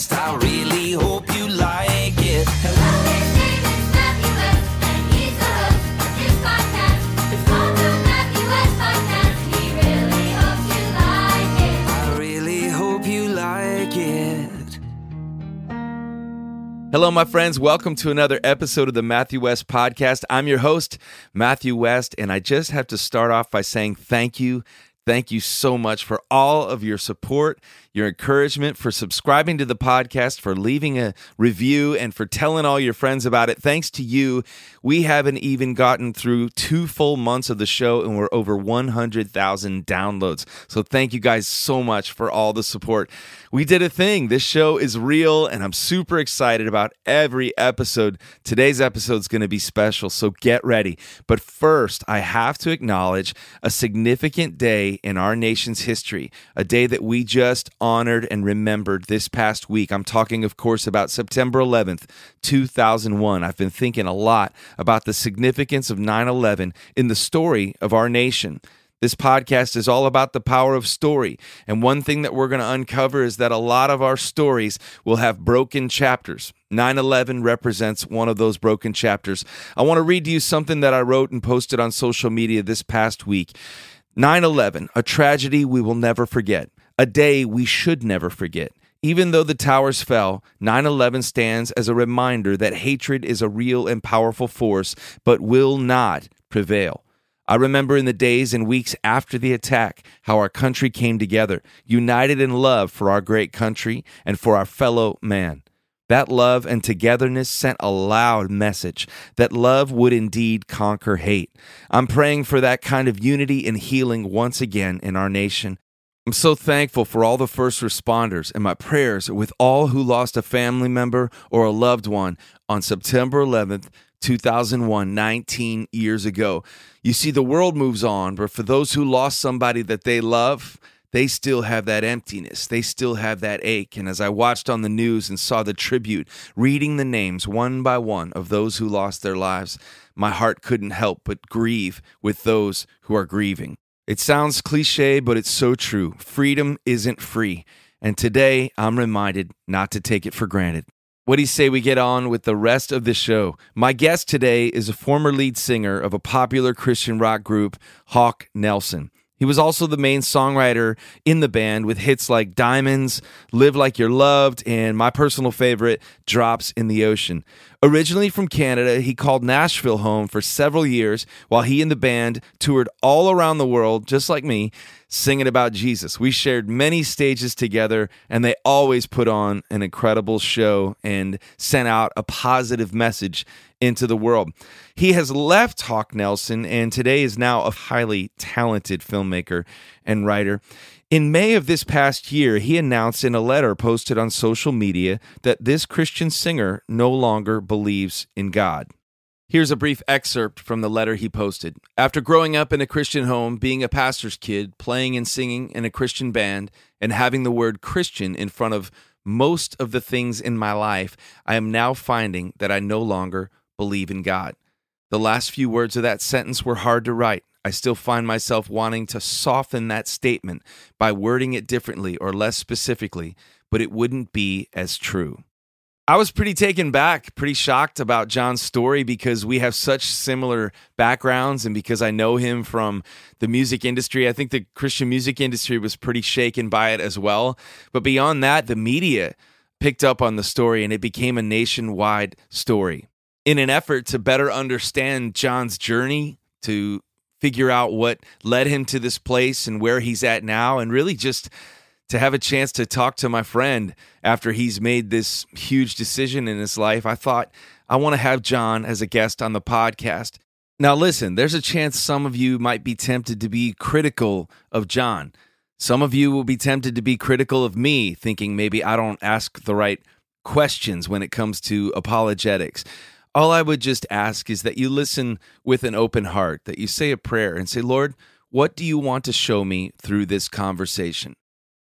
West. I really hope you like it. Hello, his name is and he's the host of this podcast. It's called the Matthew Podcast. He really hopes you like it. I really hope you like it. Hello, my friends. Welcome to another episode of the Matthew West Podcast. I'm your host, Matthew West, and I just have to start off by saying thank you. Thank you so much for all of your support, your encouragement, for subscribing to the podcast, for leaving a review, and for telling all your friends about it. Thanks to you, we haven't even gotten through two full months of the show, and we're over 100,000 downloads. So thank you guys so much for all the support. We did a thing. This show is real, and I'm super excited about every episode. Today's episode is going to be special, so get ready. But first, I have to acknowledge a significant day in our nation's history, a day that we just honored and remembered this past week. I'm talking, of course, about September 11th, 2001. I've been thinking a lot about the significance of 9 11 in the story of our nation. This podcast is all about the power of story. And one thing that we're going to uncover is that a lot of our stories will have broken chapters. 9 11 represents one of those broken chapters. I want to read to you something that I wrote and posted on social media this past week. 9 11, a tragedy we will never forget, a day we should never forget. Even though the towers fell, 9 11 stands as a reminder that hatred is a real and powerful force, but will not prevail. I remember in the days and weeks after the attack how our country came together, united in love for our great country and for our fellow man. That love and togetherness sent a loud message that love would indeed conquer hate. I'm praying for that kind of unity and healing once again in our nation. I'm so thankful for all the first responders, and my prayers are with all who lost a family member or a loved one on September 11th, 2001, 19 years ago. You see, the world moves on, but for those who lost somebody that they love, they still have that emptiness. They still have that ache. And as I watched on the news and saw the tribute, reading the names one by one of those who lost their lives, my heart couldn't help but grieve with those who are grieving. It sounds cliche, but it's so true. Freedom isn't free. And today I'm reminded not to take it for granted. What do you say we get on with the rest of the show? My guest today is a former lead singer of a popular Christian rock group, Hawk Nelson. He was also the main songwriter in the band with hits like Diamonds, Live Like You're Loved, and my personal favorite, Drops in the Ocean. Originally from Canada, he called Nashville home for several years while he and the band toured all around the world, just like me, singing about Jesus. We shared many stages together, and they always put on an incredible show and sent out a positive message into the world. He has left Hawk Nelson and today is now a highly talented filmmaker and writer. In May of this past year, he announced in a letter posted on social media that this Christian singer no longer believes in God. Here's a brief excerpt from the letter he posted. After growing up in a Christian home, being a pastor's kid, playing and singing in a Christian band, and having the word Christian in front of most of the things in my life, I am now finding that I no longer believe in God. The last few words of that sentence were hard to write. I still find myself wanting to soften that statement by wording it differently or less specifically, but it wouldn't be as true. I was pretty taken back, pretty shocked about Jon's story because we have such similar backgrounds and because I know him from the music industry. I think the Christian music industry was pretty shaken by it as well. But beyond that, the media picked up on the story and it became a nationwide story in an effort to better understand Jon's journey, to figure out what led him to this place and where he's at now, and really just to have a chance to talk to my friend after he's made this huge decision in his life, I thought I want to have Jon as a guest on the podcast. Now, listen, there's a chance some of you might be tempted to be critical of Jon. Some of you will be tempted to be critical of me, thinking maybe I don't ask the right questions when it comes to apologetics. All I would just ask is that you listen with an open heart, that you say a prayer and say, Lord, what do you want to show me through this conversation?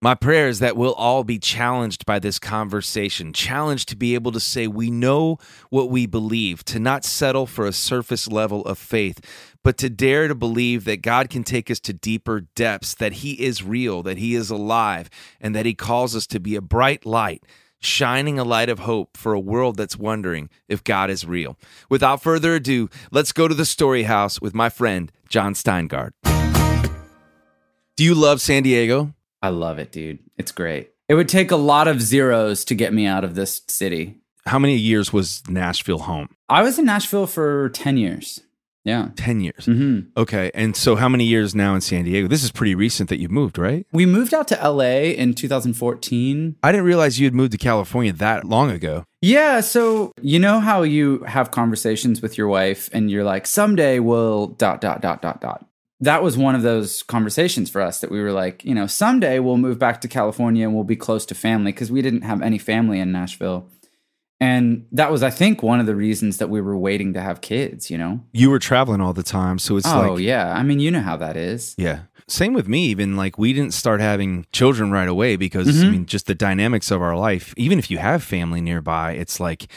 My prayer is that we'll all be challenged by this conversation, challenged to be able to say we know what we believe, to not settle for a surface level of faith, but to dare to believe that God can take us to deeper depths, that He is real, that He is alive, and that He calls us to be a bright light shining a light of hope for a world that's wondering if God is real. Without further ado, let's go to the story house with my friend, Jon Steingard. Do you love San Diego? I love it, dude. It's great. It would take a lot of zeros to get me out of this city. How many years was Nashville home? I was in Nashville for 10 years. Yeah. 10 years. hmm Okay. And so how many years now in San Diego? This is pretty recent that you moved, right? We moved out to LA in 2014. I didn't realize you had moved to California that long ago. Yeah. So, you know how you have conversations with your wife and you're like, someday we'll dot, dot, dot, dot, dot. That was one of those conversations for us that we were like, you know, someday we'll move back to California and we'll be close to family because we didn't have any family in Nashville. And that was, I think, one of the reasons that we were waiting to have kids, you know? You were traveling all the time. So it's oh, like, Oh, yeah. I mean, you know how that is. Yeah. Same with me, even like we didn't start having children right away because Mm-hmm. I mean, just the dynamics of our life. Even if you have family nearby, it's like,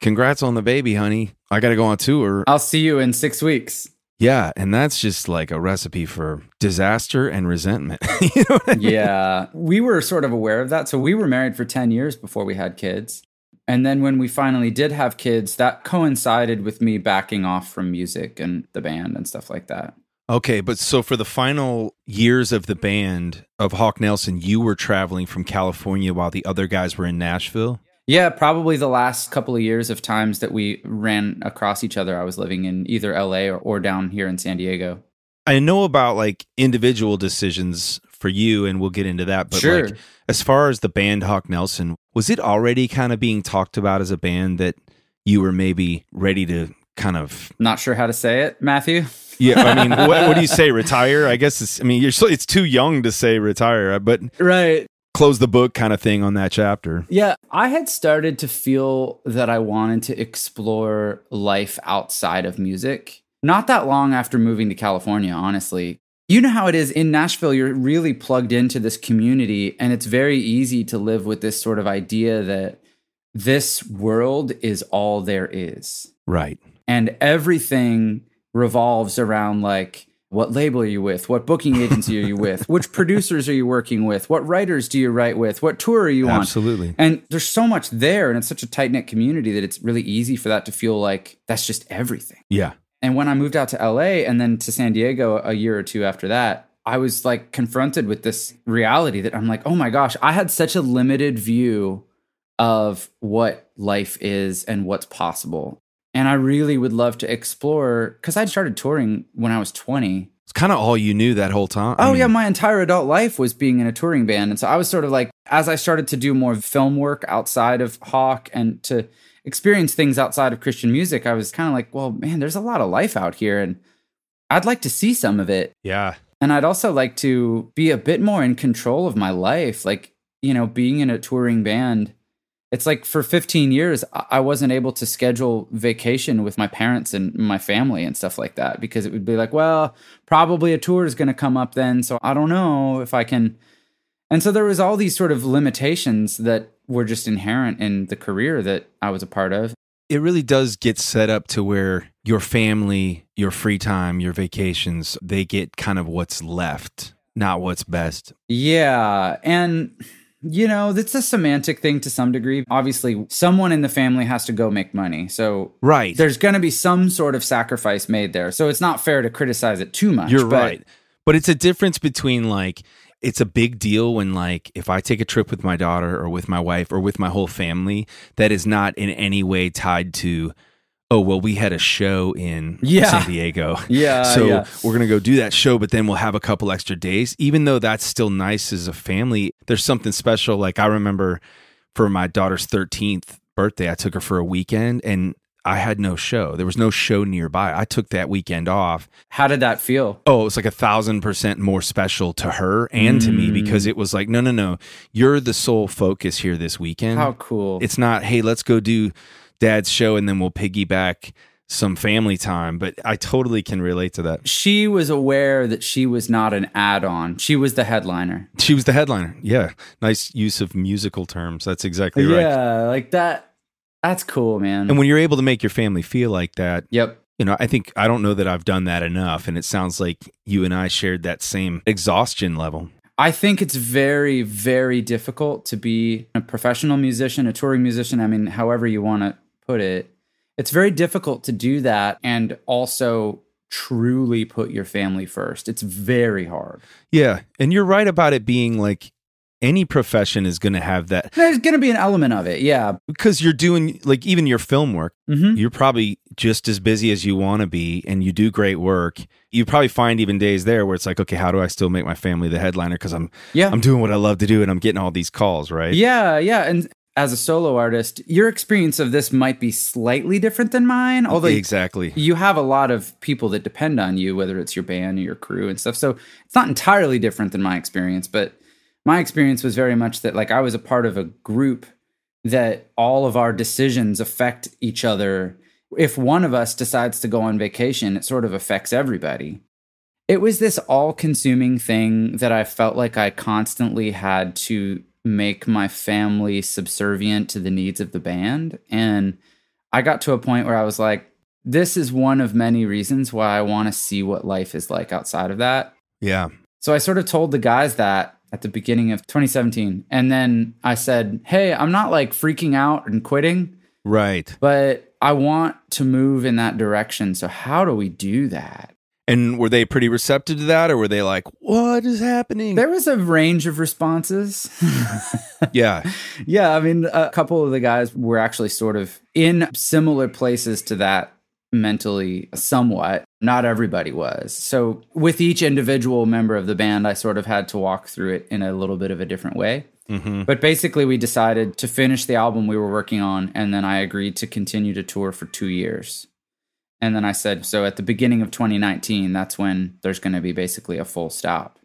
congrats on the baby, honey. I got to go on tour. I'll see you in six weeks. Yeah. And that's just like a recipe for disaster and resentment. you know I mean? yeah. We were sort of aware of that. So we were married for 10 years before we had kids. And then when we finally did have kids, that coincided with me backing off from music and the band and stuff like that. Okay. But so for the final years of the band of Hawk Nelson, you were traveling from California while the other guys were in Nashville. Yeah, probably the last couple of years of times that we ran across each other, I was living in either LA or, or down here in San Diego. I know about like individual decisions for you, and we'll get into that. But Sure. like, as far as the band Hawk Nelson, was it already kind of being talked about as a band that you were maybe ready to kind of? Not sure how to say it, Matthew. Yeah, I mean, what, what do you say? Retire? I guess it's. I mean, you're so it's too young to say retire, but Right. Close the book kind of thing on that chapter. Yeah, I had started to feel that I wanted to explore life outside of music. Not that long after moving to California, honestly. You know how it is in Nashville, you're really plugged into this community, and it's very easy to live with this sort of idea that this world is all there is. Right. And everything revolves around like, what label are you with? What booking agency are you with? Which producers are you working with? What writers do you write with? What tour are you on? Absolutely. And there's so much there, and it's such a tight knit community that it's really easy for that to feel like that's just everything. Yeah. And when I moved out to LA and then to San Diego a year or two after that, I was like confronted with this reality that I'm like, oh my gosh, I had such a limited view of what life is and what's possible. And I really would love to explore because I'd started touring when I was 20. It's kind of all you knew that whole time. Oh, I Oh mean, yeah, my entire adult life was being in a touring band, and so I was sort of like, as I started to do more film work outside of Hawk and to experience things outside of Christian music, I was kind of like, well, man, there's a lot of life out here, and I'd like to see some of it, Yeah. and I'd also like to be a bit more in control of my life, like you know, being in a touring band. It's like for 15 years, I wasn't able to schedule vacation with my parents and my family and stuff like that because it would be like, well, probably a tour is going to come up then. So I don't know if I can. And so there was all these sort of limitations that were just inherent in the career that I was a part of. it really does get set up to where your family, your free time, your vacations, they get kind of what's left, not what's best. Yeah. And, you know, that's a semantic thing to some degree. Obviously, someone in the family has to go make money. So Right. there's going to be some sort of sacrifice made there. So it's not fair to criticize it too much. You're but- right. But it's a difference between like it's a big deal when like if I take a trip with my daughter or with my wife or with my whole family that is not in any way tied to oh well we had a show in Yeah. San Diego. Yeah, so yeah. we're going to go do that show but then we'll have a couple extra days even though that's still nice as a family. There's something special like I remember for my daughter's 13th birthday I took her for a weekend and I had no show. There was no show nearby. I took that weekend off How did that feel? oh, it was like a thousand percent more special to her and to me Mm. because it was like, no, no, no, you're the sole focus here this weekend. How cool. It's not, hey, let's go do dad's show and then we'll piggyback some family time. But I totally can relate to that. she was aware that she was not an add on, she was the headliner. She was the headliner. Yeah. Nice use of musical terms. That's exactly right. Yeah, like that. That's cool, man. And when you're able to make your family feel like that, yep. you know, I think I don't know that I've done that enough. And it sounds like you and I shared that same exhaustion level. I think it's very, very difficult to be a professional musician, a touring musician. I mean, however you want to put it. It's very difficult to do that and also truly put your family first. It's very hard. Yeah. And you're right about it being like any profession is going to have that There's going to be an element of it. Yeah. because you're doing like even your film work. hmm You're probably just as busy as you want to be and you do great work. You probably find even days there where it's like, okay, how do I still make my family the headliner? Because I'm Yeah. I'm doing what I love to do and I'm getting all these calls, right? Yeah, yeah. And as a solo artist, your experience of this might be slightly different than mine. Although exactly. you have a lot of people that depend on you, whether it's your band or your crew and stuff. So it's not entirely different than my experience, but my experience was very much that like I was a part of a group that all of our decisions affect each other. If one of us decides to go on vacation, it sort of affects everybody. It was this all consuming thing that I felt like I constantly had to make my family subservient to the needs of the band. And I got to a point where I was like, this is one of many reasons why I want to see what life is like outside of that. Yeah. So I sort of told the guys that at the beginning of 2017. And then I said, hey, I'm not like freaking out and quitting, Right. but I want to move in that direction. So how do we do that? And were they pretty receptive to that or were they like, what is happening? There was a range of responses. yeah. yeah, I mean, a couple of the guys were actually sort of in similar places to that mentally, somewhat. Not everybody was. So, with each individual member of the band, I sort of had to walk through it in a little bit of a different way. hmm But basically, we decided to finish the album we were working on, and then I agreed to continue to tour for two years. And then I said, so at the beginning of 2019, that's when there's going to be basically a full stop.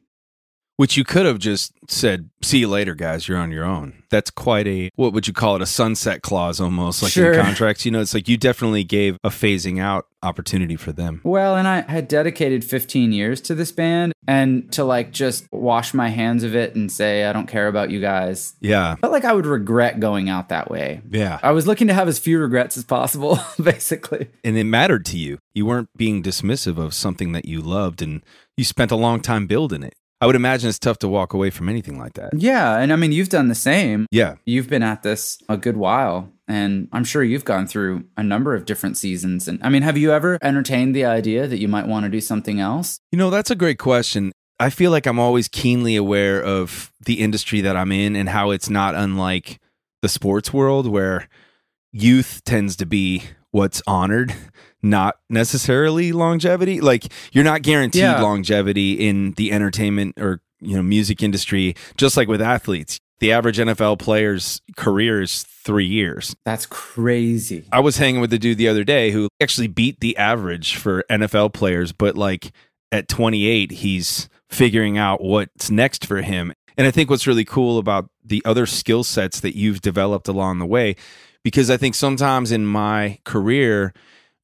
Which you could have just said, see you later, guys. You're on your own. That's quite a, what would you call it? A sunset clause almost like Sure. in contracts. You know, it's like you definitely gave a phasing out opportunity for them. Well, and I had dedicated 15 years to this band, and to like just wash my hands of it and say, I don't care about you guys. Yeah. Felt like I would regret going out that way. Yeah. I was looking to have as few regrets as possible, basically. And it mattered to you. You weren't being dismissive of something that you loved and you spent a long time building it. I would imagine it's tough to walk away from anything like that. Yeah. And I mean, you've done the same. Yeah. You've been at this a good while, and I'm sure you've gone through a number of different seasons. And I mean, have you ever entertained the idea that you might want to do something else? You know, that's a great question. I feel like I'm always keenly aware of the industry that I'm in and how it's not unlike the sports world where youth tends to be what's honored, not necessarily longevity. Like you're not guaranteed Yeah. longevity in the entertainment or, you know, music industry, just like with athletes. The average NFL player's career is three years. That's crazy. I was hanging with the dude the other day who actually beat the average for NFL players, but like at 28, he's figuring out what's next for him. And I think what's really cool about the other skill sets that you've developed along the way, because I think sometimes in my career,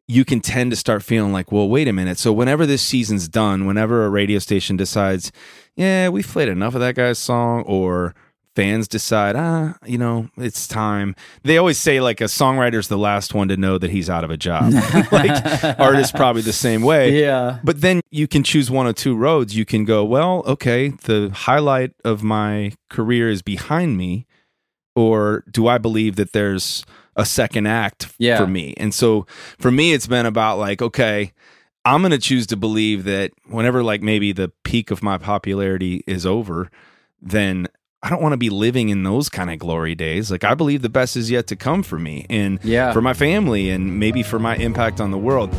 you can tend to start feeling like, well, wait a minute. So whenever this season's done, whenever a radio station decides, yeah, we've played enough of that guy's song, or fans decide, ah, you know, it's time. They always say like a songwriter's the last one to know that he's out of a job. like artists probably the same way. Yeah. But then you can choose one of two roads. You can go, well, okay, the highlight of my career is behind me, or do I believe that there's a second act Yeah. for me? And so for me, it's been about like, okay, I'm going to choose to believe that whenever like maybe the peak of my popularity is over, then I don't want to be living in those kind of glory days. Like I believe the best is yet to come for me and Yeah. for my family and maybe for my impact on the world.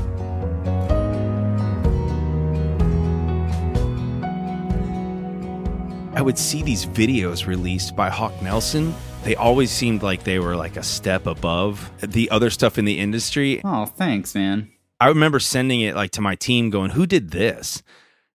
I would see these videos released by Hawk Nelson. They always seemed like they were like a step above the other stuff in the industry. Oh, thanks, man. I remember sending it like to my team going, "Who did this?"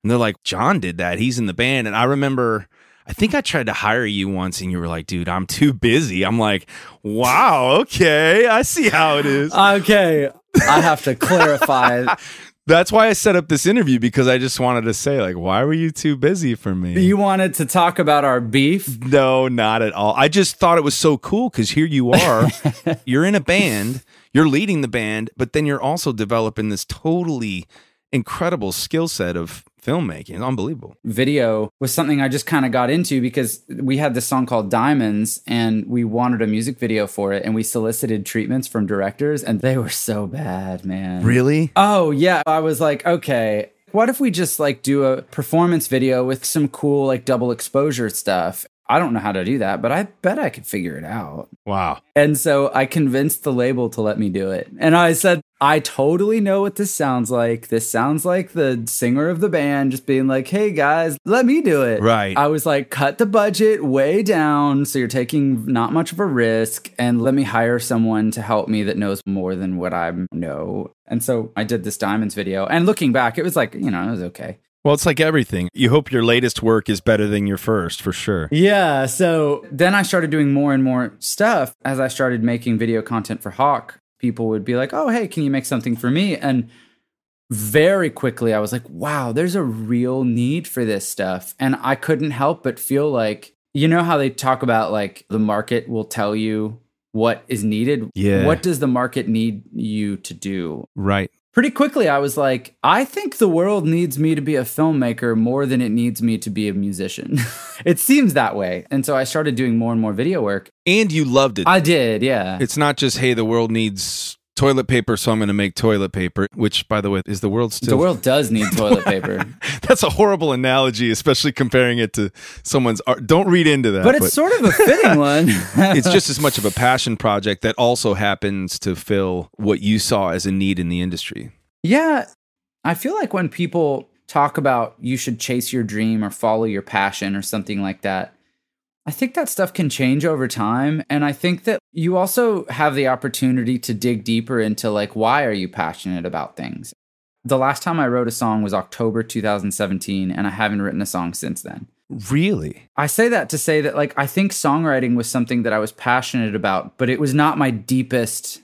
And they're like, "Jon did that. He's in the band." And I remember I think I tried to hire you once and you were like, "Dude, I'm too busy." I'm like, "Wow, okay. I see how it is." Okay. I have to clarify. That's why I set up this interview because I just wanted to say like, "Why were you too busy for me?" You wanted to talk about our beef? No, not at all. I just thought it was so cool because here you are, you're in a band, you're leading the band, but then you're also developing this totally incredible skill set of filmmaking. Unbelievable. video was something I just kind of got into because we had this song called Diamonds and we wanted a music video for it and we solicited treatments from directors and they were so bad, man. Really? Oh, yeah. I was like, okay, what if we just like do a performance video with some cool like double exposure stuff? I don't know how to do that, but I bet I could figure it out. Wow. And so I convinced the label to let me do it. And I said, I totally know what this sounds like. This sounds like the singer of the band just being like, hey guys, let me do it. Right. I was like, cut the budget way down. So you're taking not much of a risk and let me hire someone to help me that knows more than what I know. And so I did this Diamonds video. And looking back, it was like, you know, it was okay. Well, it's like everything. You hope your latest work is better than your first, for sure. Yeah. So then I started doing more and more stuff as I started making video content for Hawk. People would be like, oh, hey, can you make something for me? And very quickly, I was like, wow, there's a real need for this stuff. And I couldn't help but feel like, you know, how they talk about like the market will tell you what is needed? Yeah. What does the market need you to do? Right. Pretty quickly I was like, I think the world needs me to be a filmmaker more than it needs me to be a musician. it seems that way. And so I started doing more and more video work. And you loved it. I did, yeah. it's not just, hey, the world needs toilet paper, so I'm going to make toilet paper, which, by the way, is the world still. the world does need toilet paper. That's a horrible analogy, especially comparing it to someone's art. Don't read into that. but it's sort of a fitting one. it's just as much of a passion project that also happens to fill what you saw as a need in the industry. Yeah. I feel like when people talk about you should chase your dream or follow your passion or something like that, I think that stuff can change over time. And I think that you also have the opportunity to dig deeper into like, why are you passionate about things? The last time I wrote a song was October 2017, and I haven't written a song since then. Really? I say that to say that, like, I think songwriting was something that I was passionate about, but it was not my deepest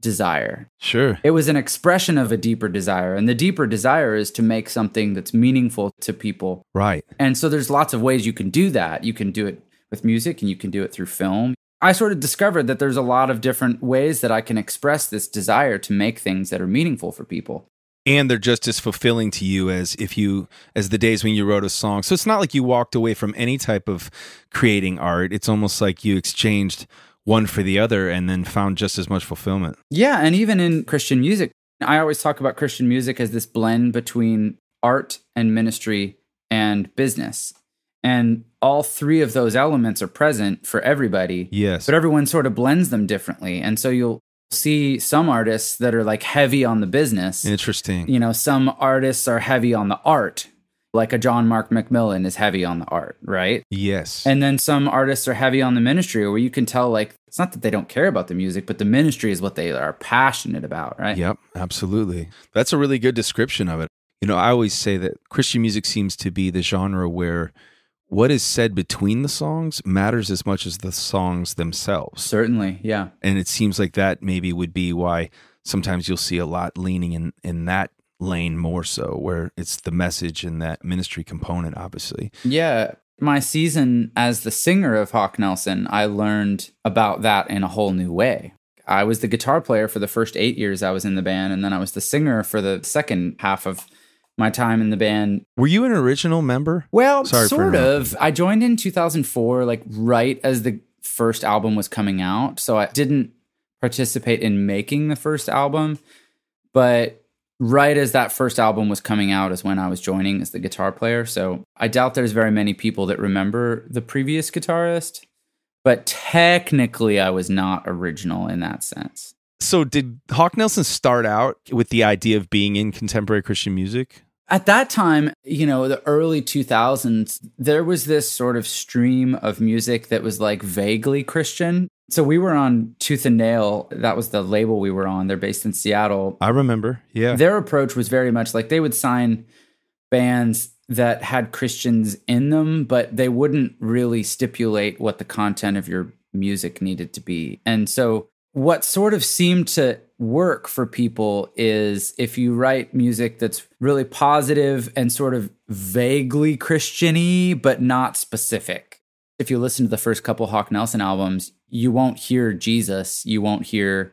desire. Sure. It was an expression of a deeper desire. And the deeper desire is to make something that's meaningful to people. Right. And so there's lots of ways you can do that. You can do it with music and you can do it through film. I sort of discovered that there's a lot of different ways that I can express this desire to make things that are meaningful for people. And they're just as fulfilling to you as if you, as the days when you wrote a song. So it's not like you walked away from any type of creating art. It's almost like you exchanged one for the other and then found just as much fulfillment. Yeah, and even in Christian music, I always talk about Christian music as this blend between art and ministry and business. And all three of those elements are present for everybody, Yes. but everyone sort of blends them differently. And so you'll see some artists that are like heavy on the business. Interesting. You know, some artists are heavy on the art, like a John Mark McMillan is heavy on the art, right? Yes. And then some artists are heavy on the ministry, where you can tell, like, it's not that they don't care about the music, but the ministry is what they are passionate about, right? Yep, absolutely. That's a really good description of it. You know, I always say that Christian music seems to be the genre where what is said between the songs matters as much as the songs themselves. Certainly, yeah. And it seems like that maybe would be why sometimes you'll see a lot leaning in in that lane more so where it's the message and that ministry component obviously. Yeah. My season as the singer of Hawk Nelson, I learned about that in a whole new way. I was the guitar player for the first eight years I was in the band, and then I was the singer for the second half of my time in the band. Were you an original member? Well, Sorry sort of. I joined in 2004, like right as the first album was coming out. So I didn't participate in making the first album, but right as that first album was coming out is when I was joining as the guitar player. So I doubt there's very many people that remember the previous guitarist, but technically I was not original in that sense. So did Hawk Nelson start out with the idea of being in contemporary Christian music? At that time, you know, the early 2000s, there was this sort of stream of music that was like vaguely Christian. So we were on Tooth and Nail. That was the label we were on. They're based in Seattle. I remember. Yeah. Their approach was very much like they would sign bands that had Christians in them, but they wouldn't really stipulate what the content of your music needed to be. And so what sort of seemed to work for people is if you write music that's really positive and sort of vaguely Christiany, but not specific. If you listen to the first couple Hawk Nelson albums, you won't hear Jesus, you won't hear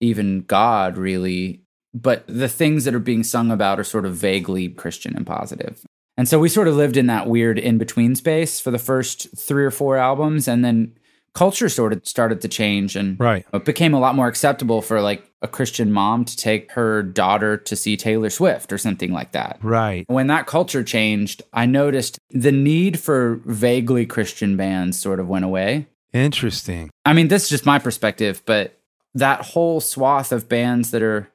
even God really. but the things that are being sung about are sort of vaguely Christian and positive. And so we sort of lived in that weird in between space for the first three or four albums. And then culture sort of started to change and Right. it became a lot more acceptable for like a Christian mom to take her daughter to see Taylor Swift or something like that. Right. When that culture changed, I noticed the need for vaguely Christian bands sort of went away. Interesting. I mean, this is just my perspective, but that whole swath of bands that are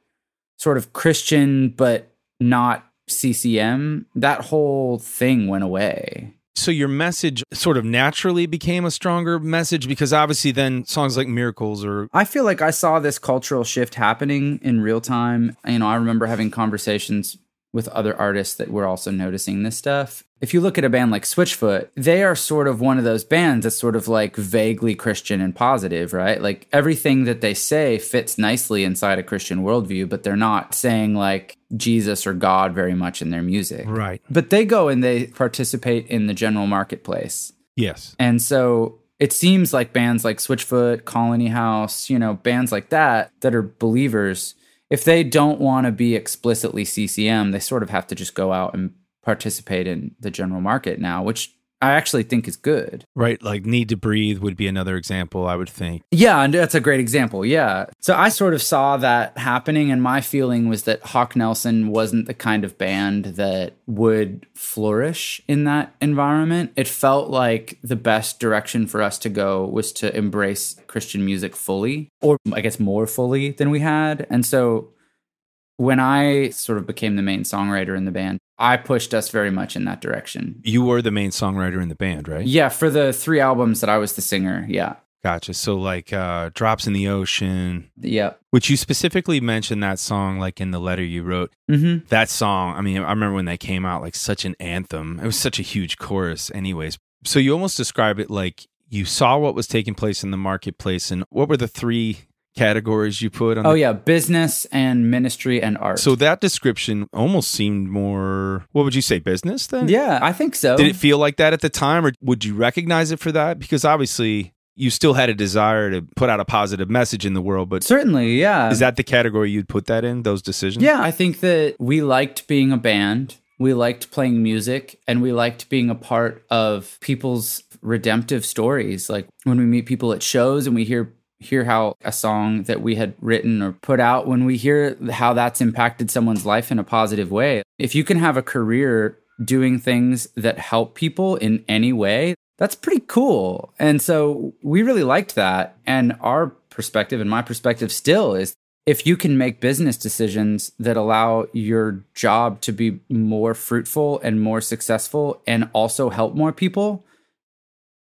sort of Christian but not CCM, that whole thing went away. So your message sort of naturally became a stronger message because obviously then songs like Miracles or I feel like I saw this cultural shift happening in real time. You know, I remember having conversations with other artists that were also noticing this stuff. If you look at a band like Switchfoot, they are sort of one of those bands that's sort of like vaguely Christian and positive, right? Like everything that they say fits nicely inside a Christian worldview, but they're not saying like Jesus or God very much in their music. Right. But they go and they participate in the general marketplace. Yes. And so it seems like bands like Switchfoot, Colony House, you know, bands like that that are believers, if they don't want to be explicitly CCM, they sort of have to just go out and participate in the general market now, which I actually think is good. Right. Like Needtobreathe would be another example, I would think. Yeah, and that's a great example. Yeah. So I sort of saw that happening, and my feeling was that Hawk Nelson wasn't the kind of band that would flourish in that environment. It felt like the best direction for us to go was to embrace Christian music fully, or I guess more fully than we had. And so when I sort of became the main songwriter in the band, I pushed us very much in that direction. You were the main songwriter in the band, right? Yeah, for the three albums that I was the singer. Yeah. Gotcha. So like uh Drops in the Ocean, Yeah. which you specifically mentioned that song like in the letter you wrote. Mm-hmm. That song, I mean, I remember when they came out like such an anthem. It was such a huge chorus anyways. So you almost describe it like you saw what was taking place in the marketplace and what were the three categories you put on Oh the yeah, business and ministry and art. So that description almost seemed more what would you say business then? yeah, I think so. Did it feel like that at the time or would you recognize it for that? Because obviously you still had a desire to put out a positive message in the world, but Certainly, yeah. is that the category you'd put that in, those decisions? yeah, I think that we liked being a band. We liked playing music and we liked being a part of people's redemptive stories. Like when we meet people at shows and we hear hear how a song that we had written or put out when we hear how that's impacted someone's life in a positive way. If you can have a career doing things that help people in any way, that's pretty cool. And so we really liked that. And our perspective and my perspective still is if you can make business decisions that allow your job to be more fruitful and more successful and also help more people,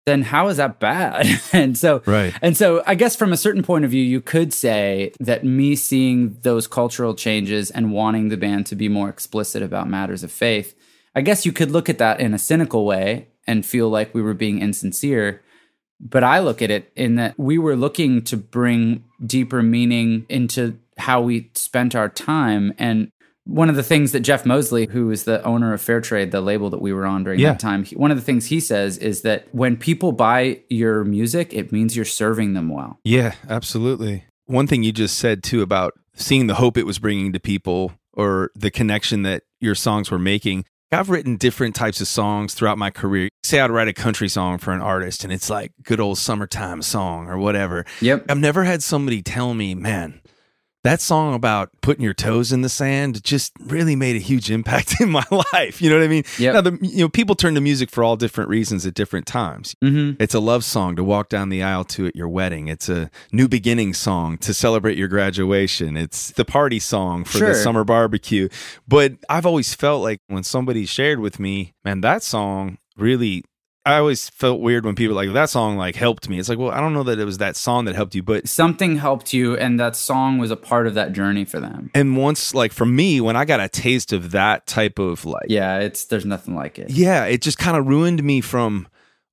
then how is that bad? and so Right. and so I guess from a certain point of view, you could say that me seeing those cultural changes and wanting the band to be more explicit about matters of faith, I guess you could look at that in a cynical way and feel like we were being insincere. But I look at it in that we were looking to bring deeper meaning into how we spent our time. And one of the things that Jeff Moseley, who is the owner of Fair Trade, the label that we were on during Yeah. that time, one of the things he says is that when people buy your music, it means you're serving them well. Yeah, absolutely. One thing you just said too about seeing the hope it was bringing to people or the connection that your songs were making. I've written different types of songs throughout my career. Say I'd write a country song for an artist and it's like good old summertime song or whatever. Yep. I've never had somebody tell me, man, that song about putting your toes in the sand just really made a huge impact in my life. You know what I mean? Yep. Now, the, you know, people turn to music for all different reasons at different times. Mm-hmm. It's a love song to walk down the aisle to at your wedding. It's a new beginning song to celebrate your graduation. It's the party song for the summer barbecue. But I've always felt like when somebody shared with me, man, that song really I always felt weird when people like that song like helped me. It's like, well, I don't know that it was that song that helped you, but Something helped you, and that song was a part of that journey for them. and once like for me, when I got a taste of that type of like Yeah, it's there's nothing like it. yeah, it just kind of ruined me from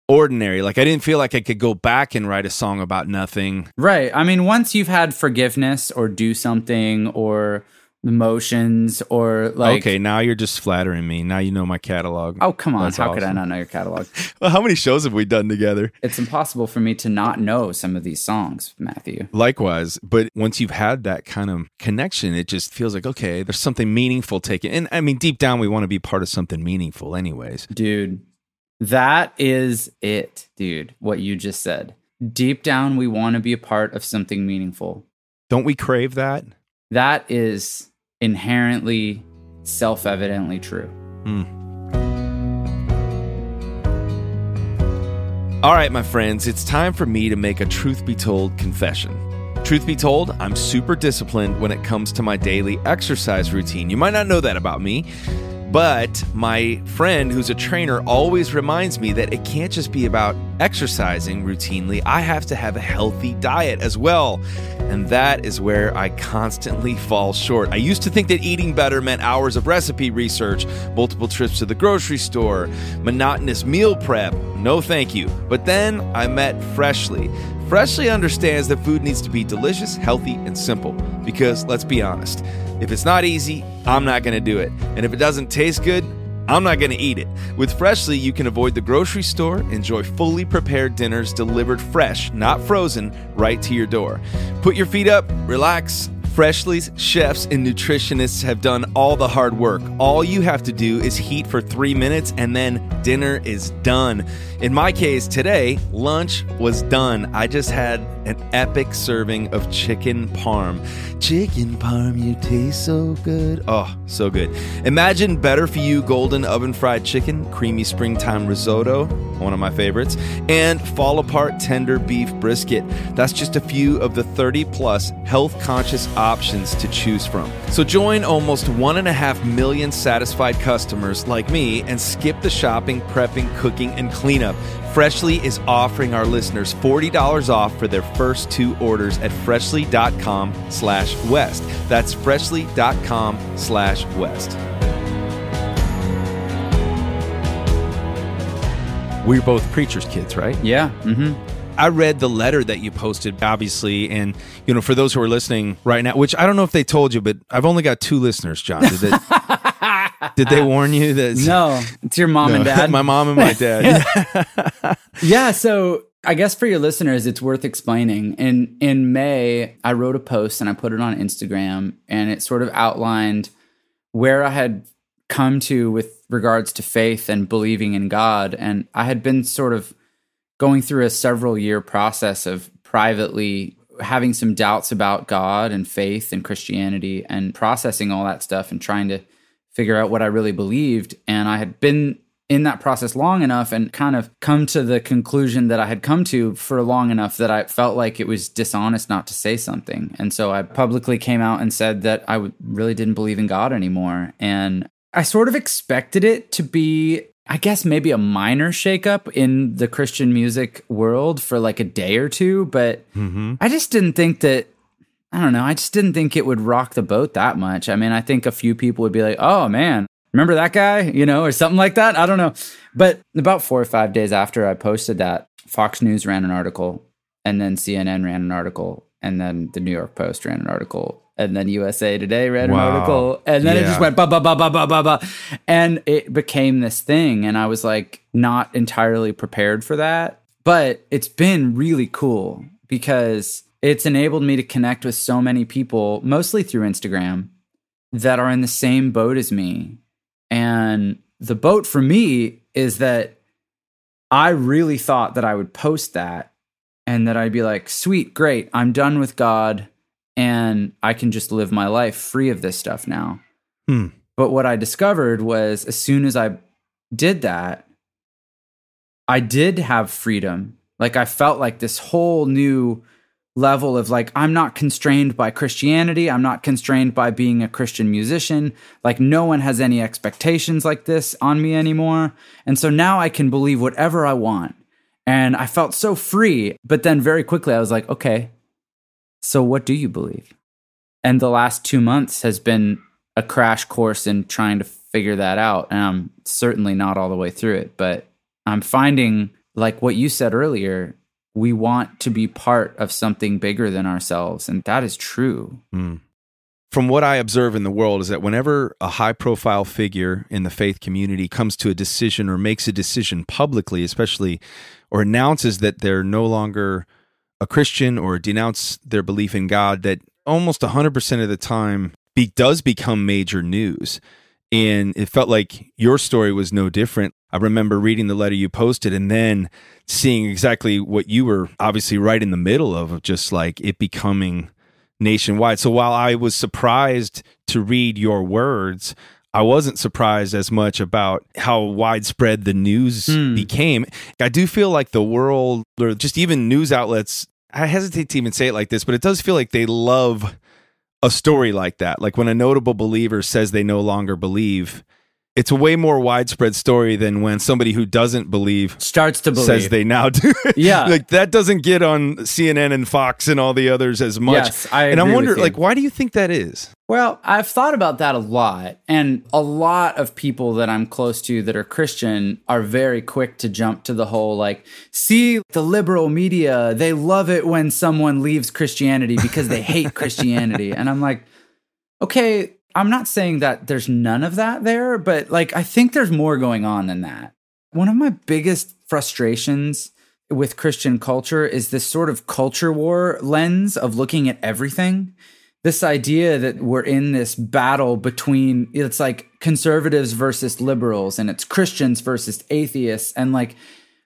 ordinary. Like I didn't feel like I could go back and write a song about nothing. Right. I mean, once you've had forgiveness or do something or emotions or like okay, now you're just flattering me. Now you know my catalog. Oh come on! That's How could I not know your catalog? Well, how many shows have we done together? It's impossible for me to not know some of these songs, Matthew. Likewise, but once you've had that kind of connection, it just feels like okay, there's something meaningful taken. And I mean, deep down, we want to be part of something meaningful, anyways. Dude, that is it, dude. What you just said. Deep down, we want to be a part of something meaningful. Don't we crave that? That is inherently, self evidently true. Hmm. All right, my friends, it's time for me to make a truth be told confession. Truth be told, I'm super disciplined when it comes to my daily exercise routine. You might not know that about me, but my friend who's a trainer always reminds me that it can't just be about exercising routinely. I have to have a healthy diet as well. And that is where I constantly fall short. I used to think that eating better meant hours of recipe research, multiple trips to the grocery store, monotonous meal prep. No, thank you. But then I met Freshly. Freshly understands that food needs to be delicious, healthy, and simple. Because let's be honest, if it's not easy, I'm not going to do it. And if it doesn't taste good, I'm not going to eat it. With Freshly, you can avoid the grocery store, enjoy fully prepared dinners delivered fresh, not frozen, right to your door. Put your feet up, relax. Freshly's chefs and nutritionists have done all the hard work. All you have to do is heat for three minutes and then dinner is done. In my case, today, lunch was done. I just had an epic serving of chicken parm. Chicken parm, you taste so good. Oh, so good. Imagine better for you golden oven fried chicken, creamy springtime risotto, one of my favorites, and fall apart tender beef brisket. That's just a few of the 30 plus health conscious options to choose from. So join almost one and a half million satisfied customers like me and skip the shopping, prepping, cooking, and cleanup. Freshly is offering our listeners $40 off for their first two orders at freshly.com slash west. That's freshly.com slash west. We're both preacher's kids, right? Yeah. Mm-hmm. I read the letter that you posted, obviously, and you know, for those who are listening right now, which I don't know if they told you, but I've only got two listeners, Jon. Did they, did they warn you that? No, it's your mom and dad. my mom and my dad. Yeah, so I guess for your listeners, it's worth explaining. In in May, I wrote a post and I put it on Instagram, and it sort of outlined where I had come to with regards to faith and believing in God. And I had been sort of going through a several year process of privately having some doubts about God and faith and Christianity and processing all that stuff and trying to figure out what I really believed. And I had been in that process long enough and kind of come to the conclusion that I had come to for long enough that I felt like it was dishonest not to say something. And so I publicly came out and said that I really didn't believe in God anymore. And I sort of expected it to be, I guess, maybe a minor shakeup in the Christian music world for like a day or two, but mm-hmm. I just didn't think that I don't know. I just didn't think it would rock the boat that much. I mean, I think a few people would be like, oh man, remember that guy? You know, or something like that. I don't know. But about four or five days after I posted that, Fox News ran an article, and then CNN ran an article, and then the New York Post ran an article. And then USA Today ran Wow. an article, and then it just went ba ba ba ba ba ba ba, and it became this thing. And I was like not entirely prepared for that, but it's been really cool because it's enabled me to connect with so many people, mostly through Instagram, that are in the same boat as me. And the boat for me is that I really thought that I would post that and that I'd be like, sweet, great, I'm done with God and I can just live my life free of this stuff now. Hmm. But what I discovered was as soon as I did that, I did have freedom. Like I felt like this whole new level of like I'm not constrained by Christianity, I'm not constrained by being a Christian musician. Like no one has any expectations like this on me anymore. And so now I can believe whatever I want. And I felt so free, but then very quickly I was like, okay, so what do you believe? And the last 2 months has been a crash course in trying to figure that out. And I'm certainly not all the way through it, but I'm finding, like what you said earlier, we want to be part of something bigger than ourselves. And that is true. Hmm. from what I observe in the world is that whenever a high profile figure in the faith community comes to a decision or makes a decision publicly, especially or announces that they're no longer a Christian or denounce their belief in God, that almost 100% of the time be, does become major news. And it felt like your story was no different. I remember reading the letter you posted and then seeing exactly what you were obviously right in the middle of, of just like it becoming nationwide. So while I was surprised to read your words, I wasn't surprised as much about how widespread the news Hmm. became. I do feel like the world, or just even news outlets, I hesitate to even say it like this, but it does feel like they love a story like that. Like when a notable believer says they no longer believe, it's a way more widespread story than when somebody who doesn't believe Starts to believe. says they now do. Yeah. like that doesn't get on CNN and Fox and all the others as much. Yes, I and I'm wondering, like, why do you think that is? Well, I've thought about that a lot. And a lot of people that I'm close to that are Christian are very quick to jump to the whole like, see the liberal media, they love it when someone leaves Christianity because they hate Christianity. And I'm like, okay, I'm not saying that there's none of that there, but like, I think there's more going on than that. One of my biggest frustrations with Christian culture is this sort of culture war lens of looking at everything this idea that we're in this battle between it's like conservatives versus liberals and it's Christians versus atheists and like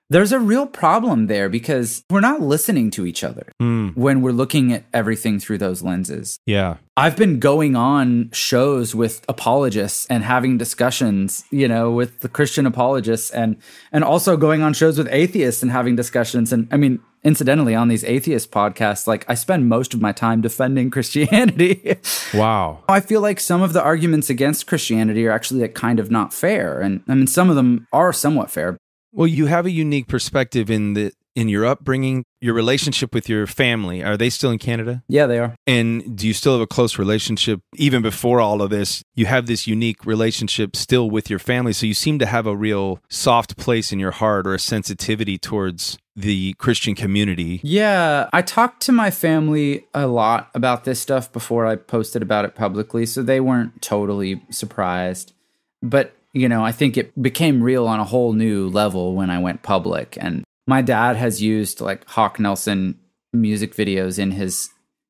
there's a real problem there because we're not listening to each other hmm. when we're looking at everything through those lenses. Yeah. I've been going on shows with apologists and having discussions, you know, with the Christian apologists and and also going on shows with atheists and having discussions and I mean incidentally on these atheist podcasts like I spend most of my time defending Christianity. Wow. I feel like some of the arguments against Christianity are actually like kind of not fair and I mean some of them are somewhat fair. Well, you have a unique perspective in the in your upbringing, your relationship with your family. Are they still in Canada? Yeah, they are. And do you still have a close relationship even before all of this? You have this unique relationship still with your family, so you seem to have a real soft place in your heart or a sensitivity towards the Christian community. Yeah, I talked to my family a lot about this stuff before I posted about it publicly, so they weren't totally surprised. But, you know, I think it became real on a whole new level when I went public. And my dad has used like Hawk Nelson music videos in his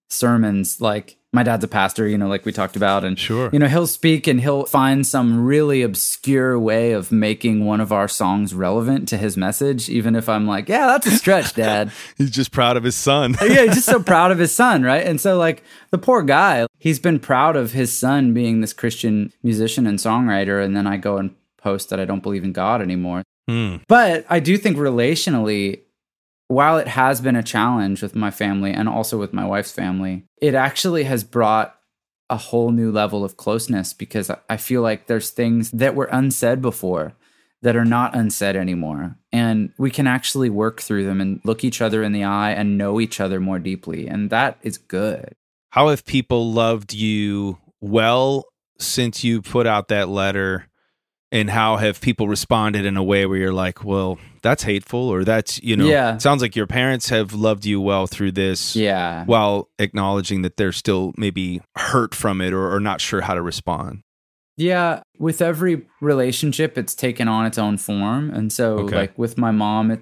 sermons. Like, my dad's a pastor, you know, like we talked about. And, Sure. you know, he'll speak and he'll find some really obscure way of making one of our songs relevant to his message, even if I'm like, yeah, that's a stretch, dad He's just proud of his son. yeah, he's just so proud of his son, right? And so, like, the poor guy, he's been proud of his son being this Christian musician and songwriter. And then I go and post that I don't believe in God anymore. Hmm. But I do think relationally, while it has been a challenge with my family and also with my wife's family, it actually has brought a whole new level of closeness because I- feel like there's things that were unsaid before that are not unsaid anymore. And we can actually work through them and look each other in the eye and know each other more deeply. And that is good. How have people loved you well since you put out that letter? And how have people responded in a way where you're like, well, that's hateful, or that's, you know, Yeah. it sounds like your parents have loved you well through this Yeah. while acknowledging that they're still maybe hurt from it or, or not sure how to respond. Yeah, with every relationship, it's taken on its own form, and so Okay. like with my mom, it,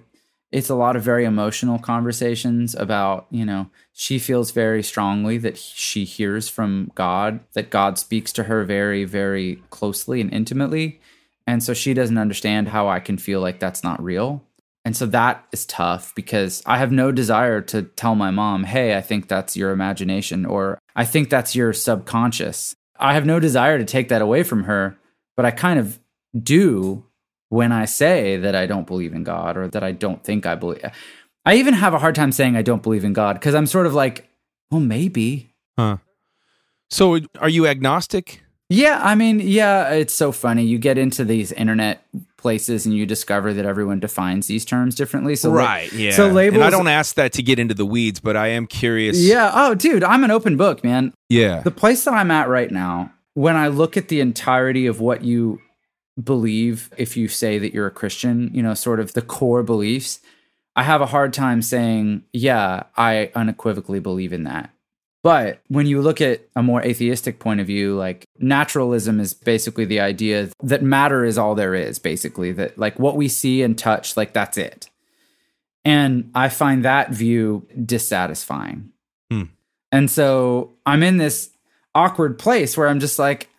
it's a lot of very emotional conversations about you know she feels very strongly that she hears from God, that God speaks to her very very closely and intimately, and so she doesn't understand how I can feel like that's not real. And so that is tough because I have no desire to tell my mom, hey, I think that's your imagination or I think that's your subconscious. I have no desire to take that away from her, but I kind of do when I say that I don't believe in God or that I don't think I believe. I even have a hard time saying I don't believe in God because I'm sort of like, well, maybe. Huh. So are you agnostic? Yeah, I mean, yeah, it's so funny. You get into these internet places and you discover that everyone defines these terms differently. So la- yeah. So labels. And I don't ask that to get into the weeds, but I am curious. Yeah. Oh, dude, I'm an open book, man. Yeah. The place that I'm at right now, when I look at the entirety of what you believe, if you say that you're a Christian, you know, sort of the core beliefs, I have a hard time saying, yeah, I unequivocally believe in that. But when you look at a more atheistic point of view, like naturalism is basically the idea that matter is all there is, basically, that like what we see and touch, like that's it. And I find that view dissatisfying. Hmm. And so I'm in this awkward place where I'm just like,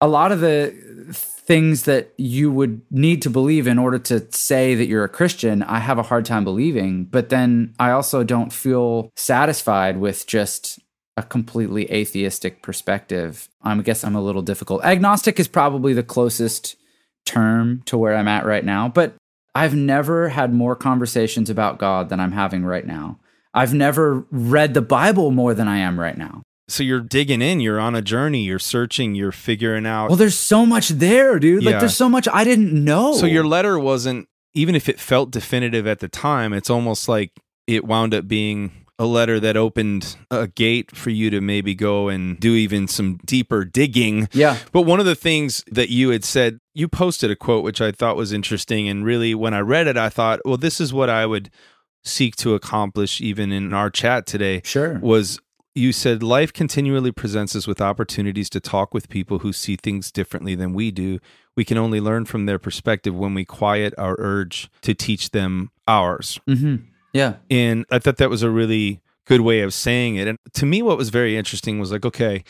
a lot of the things that you would need to believe in order to say that you're a Christian, I have a hard time believing. But then I also don't feel satisfied with just a completely atheistic perspective. I guess I'm a little difficult. Agnostic is probably the closest term to where I'm at right now, but I've never had more conversations about God than I'm having right now. I've never read the Bible more than I am right now. So you're digging in, you're on a journey, you're searching, you're figuring out. Well, there's so much there, dude. Yeah. Like, there's so much I didn't know. so your letter wasn't, even if it felt definitive at the time, it's almost like it wound up being a letter that opened a gate for you to maybe go and do even some deeper digging. Yeah. But one of the things that you had said, you posted a quote which I thought was interesting. And really, when I read it, I thought, well, this is what I would seek to accomplish even in our chat today. Sure. Was you said life continually presents us with opportunities to talk with people who see things differently than we do. We can only learn from their perspective when we quiet our urge to teach them ours. hmm Yeah. And I thought that was a really good way of saying it. And to me, what was very interesting was like, okay,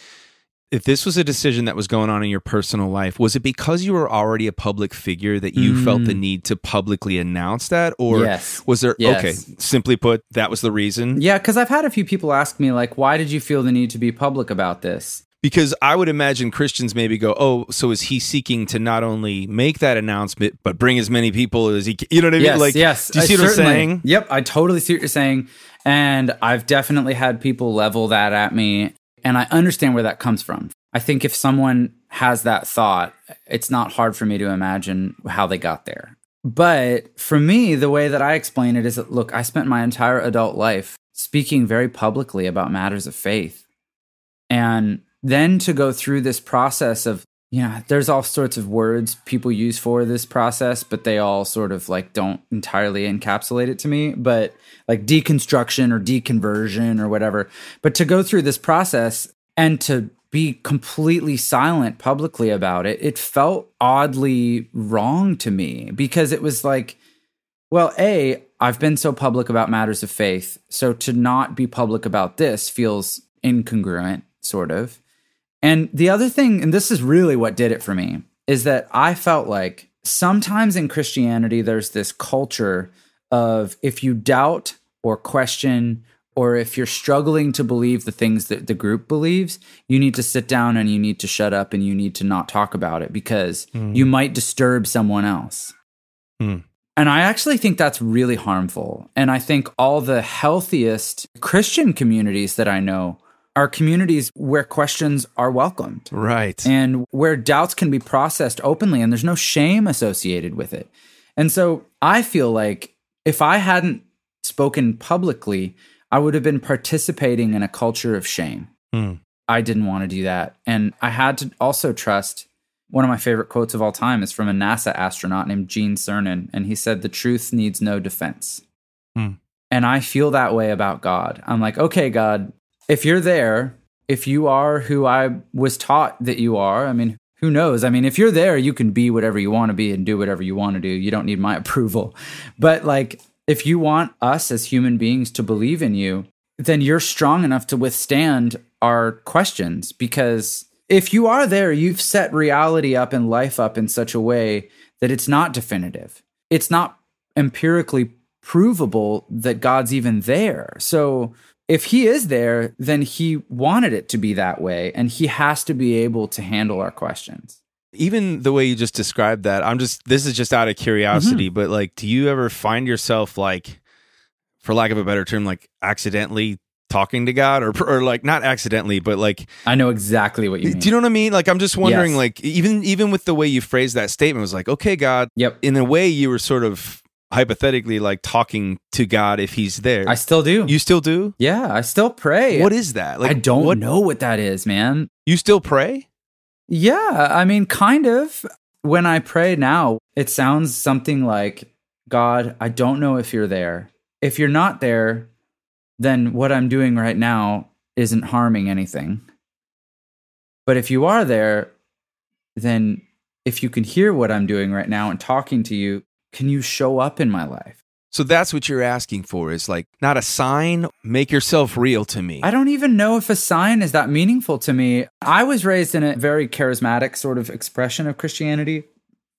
if this was a decision that was going on in your personal life, was it because you were already a public figure that you felt the mm. need to publicly announce that? Or Yes. was there, Yes. okay, simply put, that was the reason? Yeah, because I've had a few people ask me, like, why did you feel the need to be public about this? Because I would imagine Christians maybe go, oh, so is he seeking to not only make that announcement, but bring as many people as he can? You know what I mean? Yes, like, yes. Do you I see what I'm saying? Yep, I totally see what you're saying. And I've definitely had people level that at me. And I understand where that comes from. I think if someone has that thought, it's not hard for me to imagine how they got there. But for me, the way that I explain it is that, look, I spent my entire adult life speaking very publicly about matters of faith. And then to go through this process of, know, there's all sorts of words people use for this process, but they all sort of like don't entirely encapsulate it to me, but like deconstruction or deconversion or whatever. But to go through this process and to be completely silent publicly about it, it felt oddly wrong to me because it was like, well, A, I've been so public about matters of faith. So to not be public about this feels incongruent, sort of. And the other thing, and this is really what did it for me, is that I felt like sometimes in Christianity, there's this culture of if you doubt or question, or if you're struggling to believe the things that the group believes, you need to sit down and you need to shut up and you need to not talk about it because you might disturb someone else. Hmm. And I actually think that's really harmful. And I think all the healthiest Christian communities that I know are communities where questions are welcomed Right. and where doubts can be processed openly and there's no shame associated with it. And so I feel like if I hadn't spoken publicly, I would have been participating in a culture of shame. Hmm. I didn't want to do that. And I had to also trust one of my favorite quotes of all time is from a NASA astronaut named Gene Cernan. And he said, The truth needs no defense. Hmm. And I feel that way about God. I'm like, okay, God, if you're there, if you are who I was taught that you are, I mean, who knows? I mean, if you're there, you can be whatever you want to be and do whatever you want to do. You don't need my approval. But like, if you want us as human beings to believe in you, then you're strong enough to withstand our questions because if you are there, you've set reality up and life up in such a way that it's not definitive. It's not empirically provable that God's even there. So if he is there, then he wanted it to be that way and he has to be able to handle our questions. even the way you just described that i'm just this is just out of curiosity mm-hmm. but like do you ever find yourself like for lack of a better term like accidentally talking to god or or like not accidentally but like I know exactly what you mean. do you know what i mean like i'm just wondering Yes. like even even with the way you phrased that statement it was like okay god Yep. in a way you were sort of hypothetically like talking to god if he's there I still do. you still do yeah, I still pray. what is that like I don't what know what that is, man. you still pray Yeah, I mean, kind of. When I pray now, it sounds something like, God, I don't know if you're there. If you're not there, then what I'm doing right now isn't harming anything. But if you are there, then if you can hear what I'm doing right now and talking to you, can you show up in my life? So that's what you're asking for is like not a sign, make yourself real to me. I don't even know if a sign is that meaningful to me. I was raised in a very charismatic sort of expression of Christianity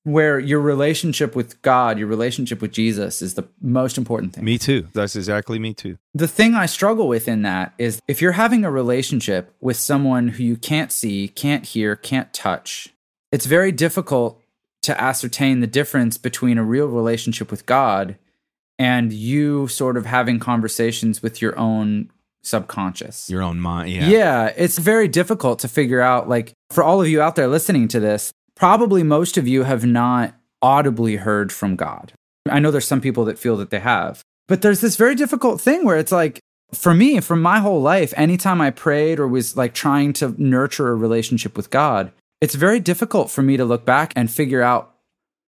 where your relationship with God, your relationship with Jesus is the most important thing. me too. That's exactly me too. The thing I struggle with in that is if you're having a relationship with someone who you can't see, can't hear, can't touch, it's very difficult to ascertain the difference between a real relationship with God and you sort of having conversations with your own subconscious. Your own mind. Yeah. Yeah. it's very difficult to figure out. Like, for all of you out there listening to this, probably most of you have not audibly heard from God. I know there's some people that feel that they have, but there's this very difficult thing where it's like, for me, for my whole life, anytime I prayed or was like trying to nurture a relationship with God, it's very difficult for me to look back and figure out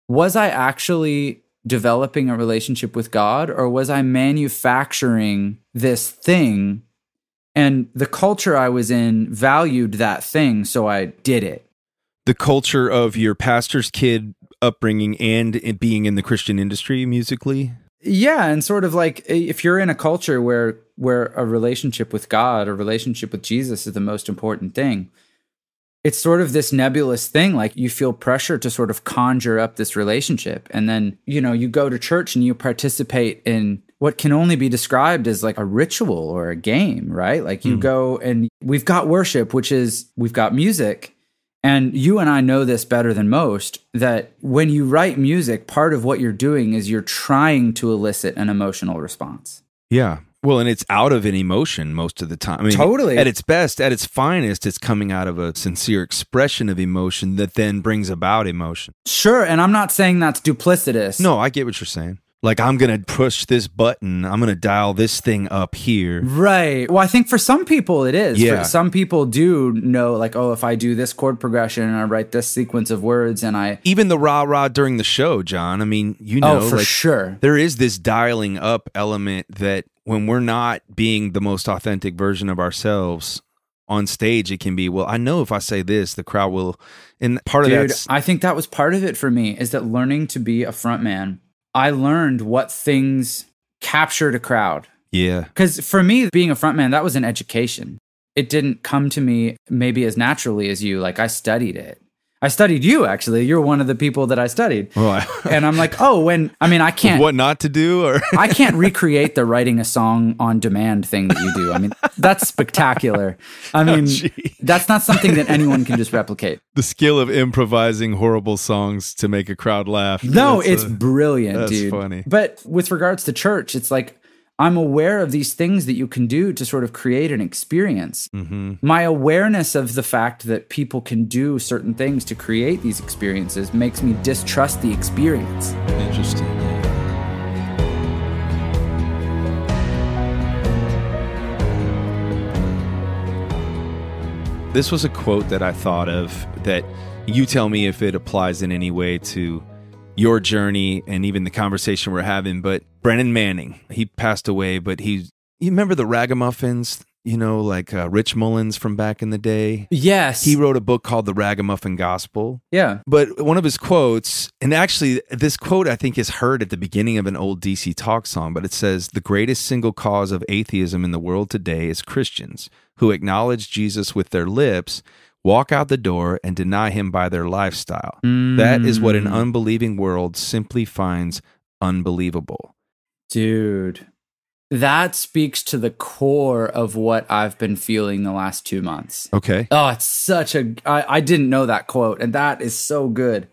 was I actually developing a relationship with God or was I manufacturing this thing and the culture I was in valued that thing, so I did it. The culture of your pastor's kid upbringing and being in the Christian industry musically. Yeah, and sort of like if you're in a culture where where a relationship with God a relationship with Jesus is the most important thing, it's sort of this nebulous thing like you feel pressure to sort of conjure up this relationship and then, you know, you go to church and you participate in what can only be described as like a ritual or a game, right? Like you hmm. go and we've got worship, which is we've got music. And you and I know this better than most that when you write music, part of what you're doing is you're trying to elicit an emotional response. Yeah. Well, and it's out of an emotion most of the time. I mean, Totally. At its best, at its finest, it's coming out of a sincere expression of emotion that then brings about emotion. Sure. And I'm not saying that's duplicitous. No, I get what you're saying. Like, I'm going to push this button, I'm going to dial this thing up here. Right. Well, I think for some people it is. Yeah. For some people do know, like, oh, if I do this chord progression and I write this sequence of words and I. Even the rah rah during the show, Jon. I mean, you oh, know, oh, for like, sure. there is this dialing up element that when we're not being the most authentic version of ourselves on stage, it can be, well, I know if I say this, the crowd will. And part of that. I think that was part of it for me is that learning to be a front man, I learned what things captured a crowd. yeah. Because for me, being a front man, that was an education. It didn't come to me maybe as naturally as you. Like, I studied it. I studied you, actually. You're one of the people that I studied. I- And I'm like, oh, when, I mean, I can't. what not to do or I can't recreate the writing a song on demand thing that you do. I mean, that's spectacular. I oh, mean, gee. that's not something that anyone can just replicate. the skill of improvising horrible songs to make a crowd laugh. No, That's it's a- brilliant, that's dude. funny. But with regards to church, it's like I'm aware of these things that you can do to sort of create an experience. Mm-hmm. My awareness of the fact that people can do certain things to create these experiences makes me distrust the experience. interesting. This was a quote that I thought of that you tell me if it applies in any way to your journey and even the conversation we're having. But Brennan Manning, he passed away, but he, you remember the Ragamuffins, you know, like uh, Rich Mullins from back in the day? Yes. He wrote a book called The Ragamuffin Gospel. yeah. But one of his quotes, and actually, this quote I think is heard at the beginning of an old DC Talk song, but it says, The greatest single cause of atheism in the world today is Christians who acknowledge Jesus with their lips, walk out the door, and deny him by their lifestyle. That is what an Mm. unbelieving world simply finds unbelievable. Dude, that speaks to the core of what I've been feeling the last two months. Okay. Oh, it's such a. I, I didn't know that quote, and that is so good.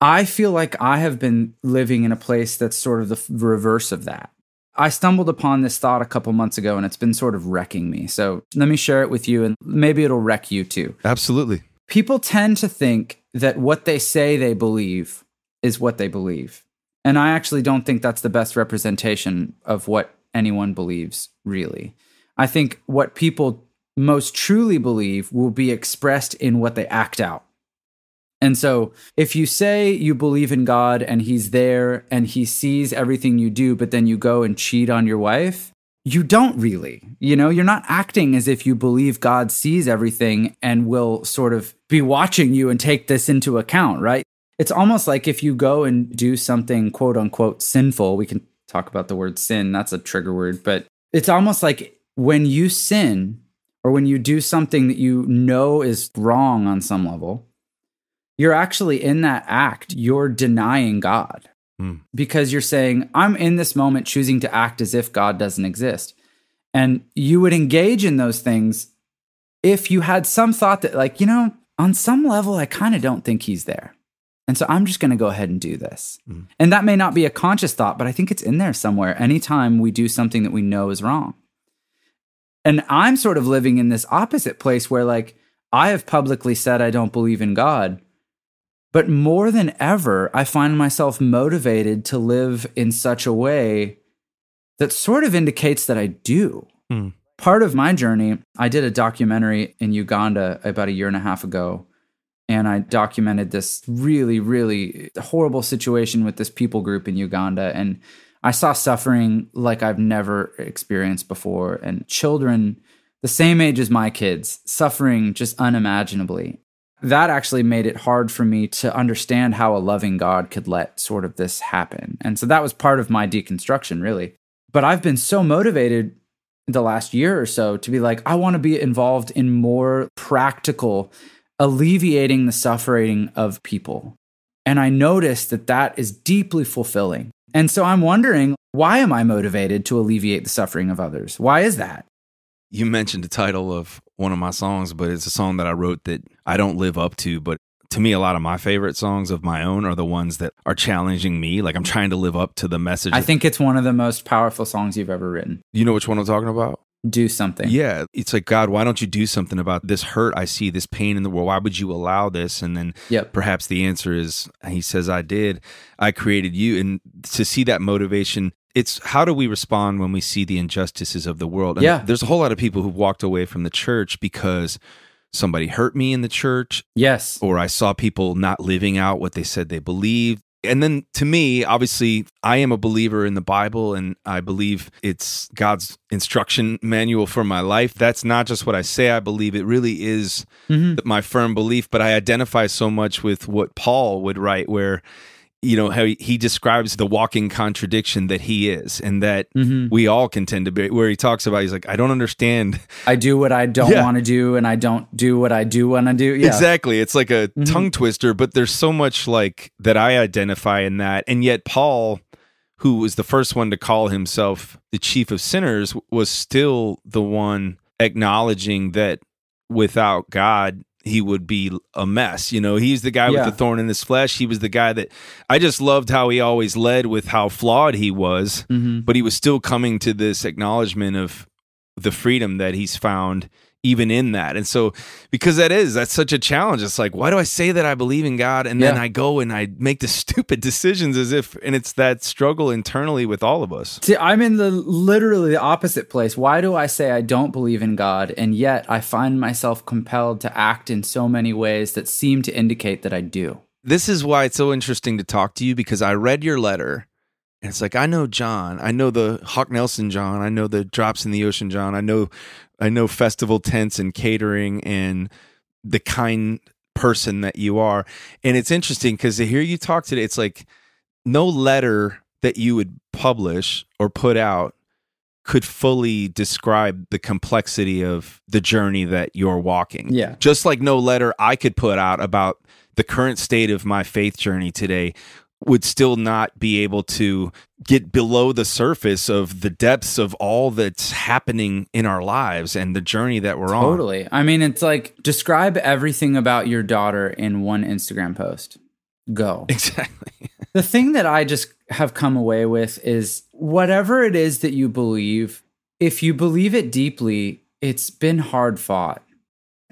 I feel like I have been living in a place that's sort of the reverse of that. I stumbled upon this thought a couple months ago, and it's been sort of wrecking me. So let me share it with you, and maybe it'll wreck you too. Absolutely. People tend to think that what they say they believe is what they believe. And I actually don't think that's the best representation of what anyone believes, really. I think what people most truly believe will be expressed in what they act out. And so, if you say you believe in God and He's there and He sees everything you do, but then you go and cheat on your wife, you don't really. You know, you're not acting as if you believe God sees everything and will sort of be watching you and take this into account, right? It's almost like if you go and do something quote unquote sinful, we can talk about the word sin, that's a trigger word, but it's almost like when you sin or when you do something that you know is wrong on some level, you're actually in that act, you're denying God Hmm. because you're saying, I'm in this moment choosing to act as if God doesn't exist. And you would engage in those things if you had some thought that, like, you know, on some level, I kind of don't think he's there. And so I'm just going to go ahead and do this. And that may not be a conscious thought, but I think it's in there somewhere anytime we do something that we know is wrong. And I'm sort of living in this opposite place where, like, I have publicly said I don't believe in God. But more than ever, I find myself motivated to live in such a way that sort of indicates that I do. Hmm. Part of my journey, I did a documentary in Uganda about a year and a half ago. And I documented this really, really horrible situation with this people group in Uganda. And I saw suffering like I've never experienced before. And children, the same age as my kids, suffering just unimaginably that actually made it hard for me to understand how a loving God could let sort of this happen. And so that was part of my deconstruction, really. But I've been so motivated the last year or so to be like, I want to be involved in more practical, alleviating the suffering of people. And I noticed that that is deeply fulfilling. And so I'm wondering, why am I motivated to alleviate the suffering of others? Why is that? You mentioned the title of one of my songs, but it's a song that I wrote that I don't live up to. But to me, a lot of my favorite songs of my own are the ones that are challenging me. Like I'm trying to live up to the message. I think it's one of the most powerful songs you've ever written. you know which one I'm talking about? Do something. Yeah, it's like God, why don't you do something about this hurt I see, this pain in the world? Why would you allow this? And then Yep. perhaps the answer is He says, I did. I created you. And to see that motivation, it's how do we respond when we see the injustices of the world? And Yeah. there's a whole lot of people who've walked away from the church because somebody hurt me in the church, Yes. or I saw people not living out what they said they believed. And then to me, obviously, I am a believer in the Bible and I believe it's God's instruction manual for my life. That's not just what I say I believe, it really is Mhm. my firm belief. But I identify so much with what Paul would write, where you know how he, he describes the walking contradiction that he is and that Mhm. we all can tend to be where he talks about he's like i don't understand I do what I don't Yeah. want to do, and I don't do what I do want to do. Yeah. Exactly. It's like a Mhm. tongue twister, but there's so much like that I identify in that. And yet, Paul, who was the first one to call himself the chief of sinners, was still the one acknowledging that without God, he would be a mess. You know, he's the guy Yeah. with the thorn in his flesh. He was the guy that I just loved how he always led with how flawed he was, Mhm. but he was still coming to this acknowledgement of the freedom that he's found even in that. And so because that is that's such a challenge. It's like why do I say that I believe in God and then I go and I make the stupid decisions as if and it's that struggle internally with all of us. See, I'm in the literally the opposite place. Why do I say I don't believe in God, and yet I find myself compelled to act in so many ways that seem to indicate that I do? This is why it's so interesting to talk to you because I read your letter and it's like I know Jon. I know the Hawk Nelson Jon. I know the Drops in the Ocean Jon. I know I know festival tents and catering and the kind person that you are. And it's interesting because to hear you talk today, it's like no letter that you would publish or put out could fully describe the complexity of the journey that you're walking. Yeah. Just like no letter I could put out about the current state of my faith journey today would still not be able to get below the surface of the depths of all that's happening in our lives and the journey that we're on. Totally. I mean, it's like describe everything about your daughter in one Instagram post. Go. Exactly. The thing that I just have come away with is whatever it is that you believe, if you believe it deeply, it's been hard fought.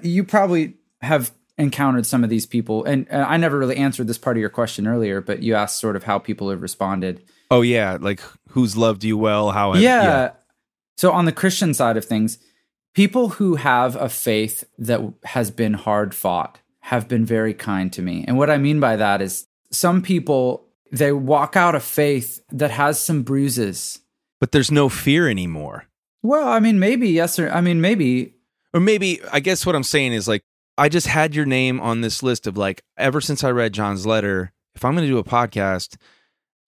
You probably have encountered some of these people, and uh, I never really answered this part of your question earlier, but you asked sort of how people have responded. Oh yeah, like who's loved you well? How? yeah. So on the Christian side of things, people who have a faith that has been hard fought have been very kind to me. And what I mean by that is some people they walk out of faith that has some bruises. But there's no fear anymore. Well, I mean, maybe yes or I mean, maybe Or maybe I guess what I'm saying is like I just had your name on this list of like ever since I read Jon's letter, if I'm going to do a podcast,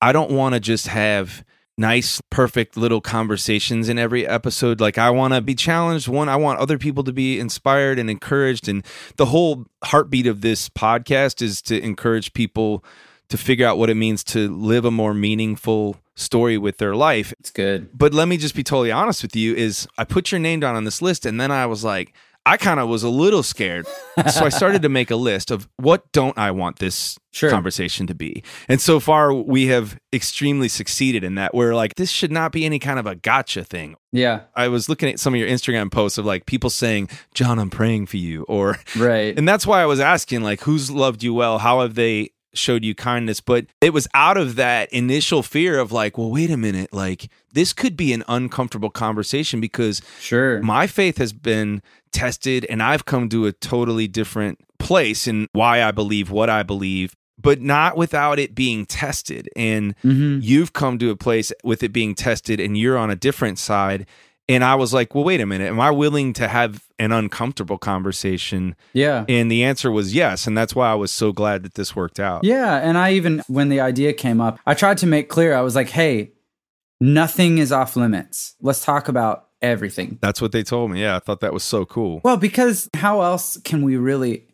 I don't want to just have nice perfect little conversations in every episode. Like I want to be challenged. One I want other people to be inspired and encouraged. And the whole heartbeat of this podcast is to encourage people to figure out what it means to live a more meaningful story with their life. It's good. but let me just be totally honest with you is I put your name down on this list and then I was like I kind of was a little scared. so I started to make a list of what don't I want this Sure. conversation to be. And so far we have extremely succeeded in that. We're like this should not be any kind of a gotcha thing. Yeah. I was looking at some of your Instagram posts of like people saying, "Jon, I'm praying for you," or Right. and that's why I was asking, like, who's loved you well? How have they showed you kindness? But it was out of that initial fear of like, well, wait a minute, like this could be an uncomfortable conversation because Sure. my faith has been tested and I've come to a totally different place in why I believe what I believe, but not without it being tested. And hmm you've come to a place with it being tested and you're on a different side. And I was like, well, wait a minute. Am I willing to have an uncomfortable conversation? Yeah. And the answer was yes. And that's why I was so glad that this worked out. Yeah, and I even when the idea came up, I tried to make clear I was like, "Hey, nothing is off limits. Let's talk about everything." That's what they told me. Yeah. I thought that was so cool. Well, because how else can we really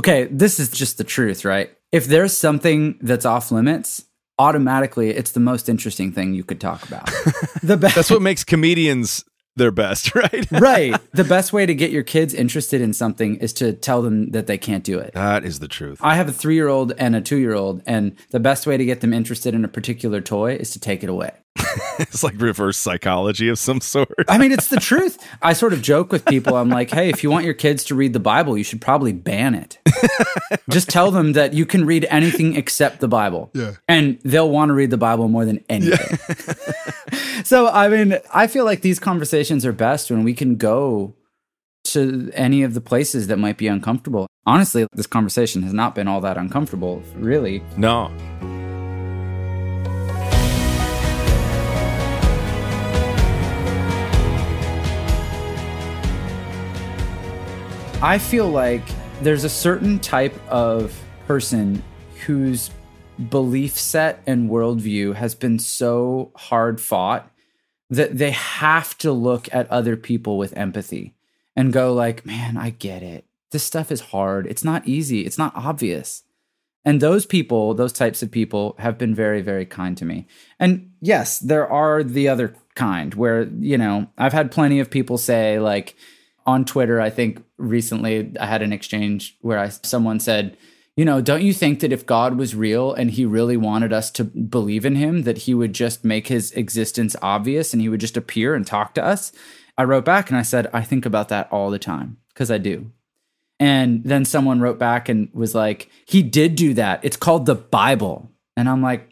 Okay, this is just the truth, right? If there's something that's off limits, automatically it's the most interesting thing you could talk about. the best That's what makes comedians their best, right? right. The best way to get your kids interested in something is to tell them that they can't do it. that is the truth. I have a three year old and a two year old, and the best way to get them interested in a particular toy is to take it away. It's like reverse psychology of some sort. I mean, it's the truth. I sort of joke with people. I'm like, hey, if you want your kids to read the Bible, you should probably ban it. Just tell them that you can read anything except the Bible. Yeah. And they'll want to read the Bible more than anything. so, I mean, I feel like these conversations are best when we can go to any of the places that might be uncomfortable. Honestly, this conversation has not been all that uncomfortable, really. No. I feel like there's a certain type of person whose belief set and worldview has been so hard fought that they have to look at other people with empathy and go like, "Man, I get it. This stuff is hard. It's not easy. It's not obvious." And those people, those types of people have been very very kind to me. And yes, there are the other kind where, you know, I've had plenty of people say like on Twitter, I think recently I had an exchange where I someone said, you know, don't you think that if God was real and he really wanted us to believe in him, that he would just make his existence obvious and he would just appear and talk to us? I wrote back and I said, I think about that all the time because I do. And then someone wrote back and was like, he did do that. It's called the Bible. And I'm like,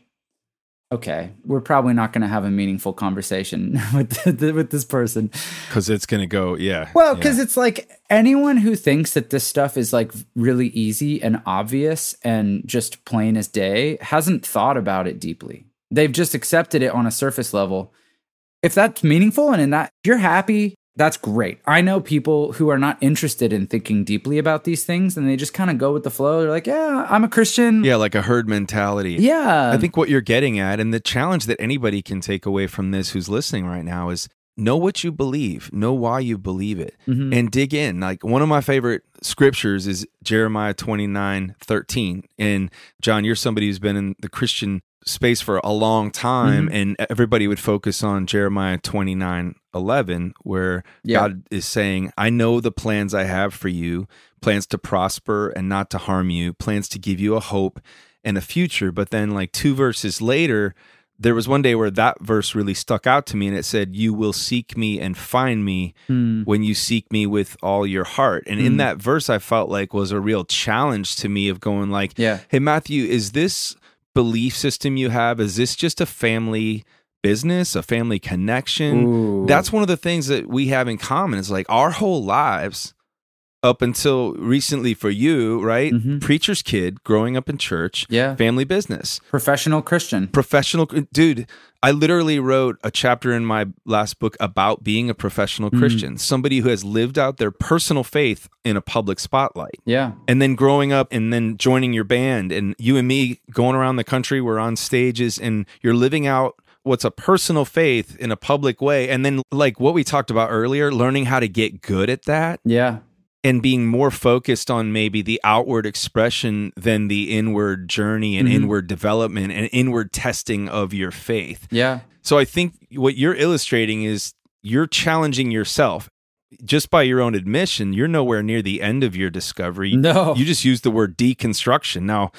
okay, we're probably not going to have a meaningful conversation with with this person. Because it's going to go, yeah. Well, yeah. because it's like anyone who thinks that this stuff is like really easy and obvious and just plain as day hasn't thought about it deeply. They've just accepted it on a surface level. If that's meaningful and in that you're happy, that's great. I know people who are not interested in thinking deeply about these things and they just kind of go with the flow. They're like, yeah, I'm a Christian. Yeah, like a herd mentality. Yeah. I think what you're getting at, and the challenge that anybody can take away from this who's listening right now is know what you believe, know why you believe it, Mhm. and dig in. Like one of my favorite scriptures is Jeremiah 29 13. And Jon, you're somebody who's been in the Christian space for a long time, Mm-hmm. and everybody would focus on Jeremiah 29 11, where Yeah. God is saying, I know the plans I have for you plans to prosper and not to harm you, plans to give you a hope and a future. But then, like two verses later, there was one day where that verse really stuck out to me and it said, You will seek me and find me Hmm. when you seek me with all your heart. And in Hmm. that verse, I felt like was a real challenge to me of going, like, Yeah. Hey, Matthew, is this belief system you have, is this just a family business, a family connection? Ooh. That's one of the things that we have in common is like our whole lives up until recently for you, right? Mhm. Preacher's kid, growing up in church, Yeah. family business, Professional Christian. professional. Dude, I literally wrote a chapter in my last book about being a professional Mm. Christian, somebody who has lived out their personal faith in a public spotlight. Yeah. And then growing up and then joining your band and you and me going around the country, we're on stages and you're living out what's a personal faith in a public way. And then, like what we talked about earlier, learning how to get good at that Yeah. And being more focused on maybe the outward expression than the inward journey and Mhm. inward development and inward testing of your faith. Yeah. So I think what you're illustrating is you're challenging yourself. Just by your own admission, you're nowhere near the end of your discovery. No. You just used the word deconstruction. Now,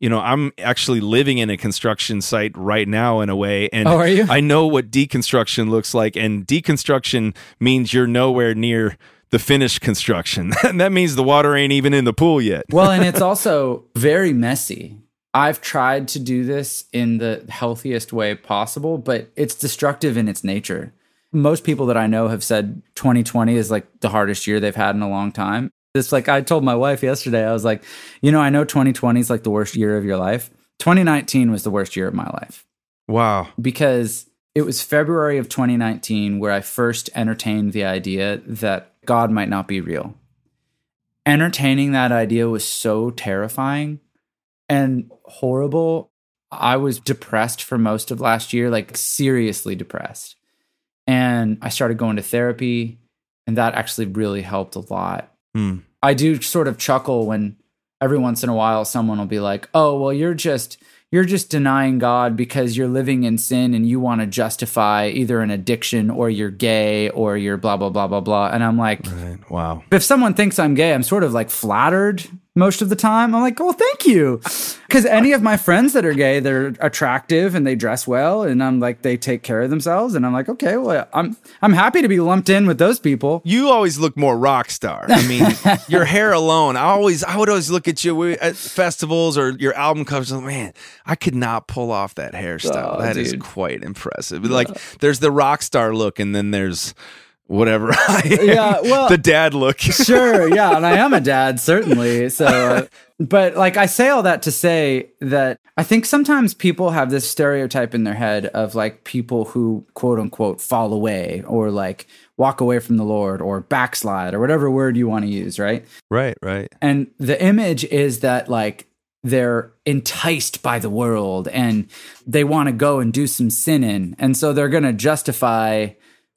you know, I'm actually living in a construction site right now in a way. And Oh, are you? I know what deconstruction looks like. And deconstruction means you're nowhere near the finished construction. and that means the water ain't even in the pool yet. well, and it's also very messy. I've tried to do this in the healthiest way possible, but it's destructive in its nature. Most people that I know have said 2020 is like the hardest year they've had in a long time. It's like I told my wife yesterday, I was like, you know, I know 2020 is like the worst year of your life. 2019 was the worst year of my life Wow. because it was February of 2019 where I first entertained the idea that God might not be real. Entertaining that idea was so terrifying and horrible. I was depressed for most of last year, like seriously depressed. And I started going to therapy, and that actually really helped a lot. Hmm. I do sort of chuckle when every once in a while someone will be like, "Oh, well you're just you're just denying God because you're living in sin and you want to justify either an addiction or you're gay or you're blah blah blah blah blah." And I'm like, Right. Wow. if someone thinks I'm gay, I'm sort of like flattered most of the time. I'm like, well, thank you. Because any of my friends that are gay, they're attractive and they dress well, and I'm like, they take care of themselves, and I'm like, okay, well, I'm I'm happy to be lumped in with those people. You always look more rock star. I mean, your hair alone. I always, I would always look at you at festivals or your album covers. and, Man, I could not pull off that hairstyle. Oh, That is dude. quite impressive. Like, there's the rock star look, and then there's whatever. I am. Yeah, well- the dad look. sure, yeah, and I am a dad, certainly. So, uh, but like I say all that to say that I think sometimes people have this stereotype in their head of like people who quote unquote fall away or like walk away from the Lord or backslide or whatever word you want to use, right? right, right. And the image is that like they're enticed by the world and they want to go and do some sinning. And so they're going to justify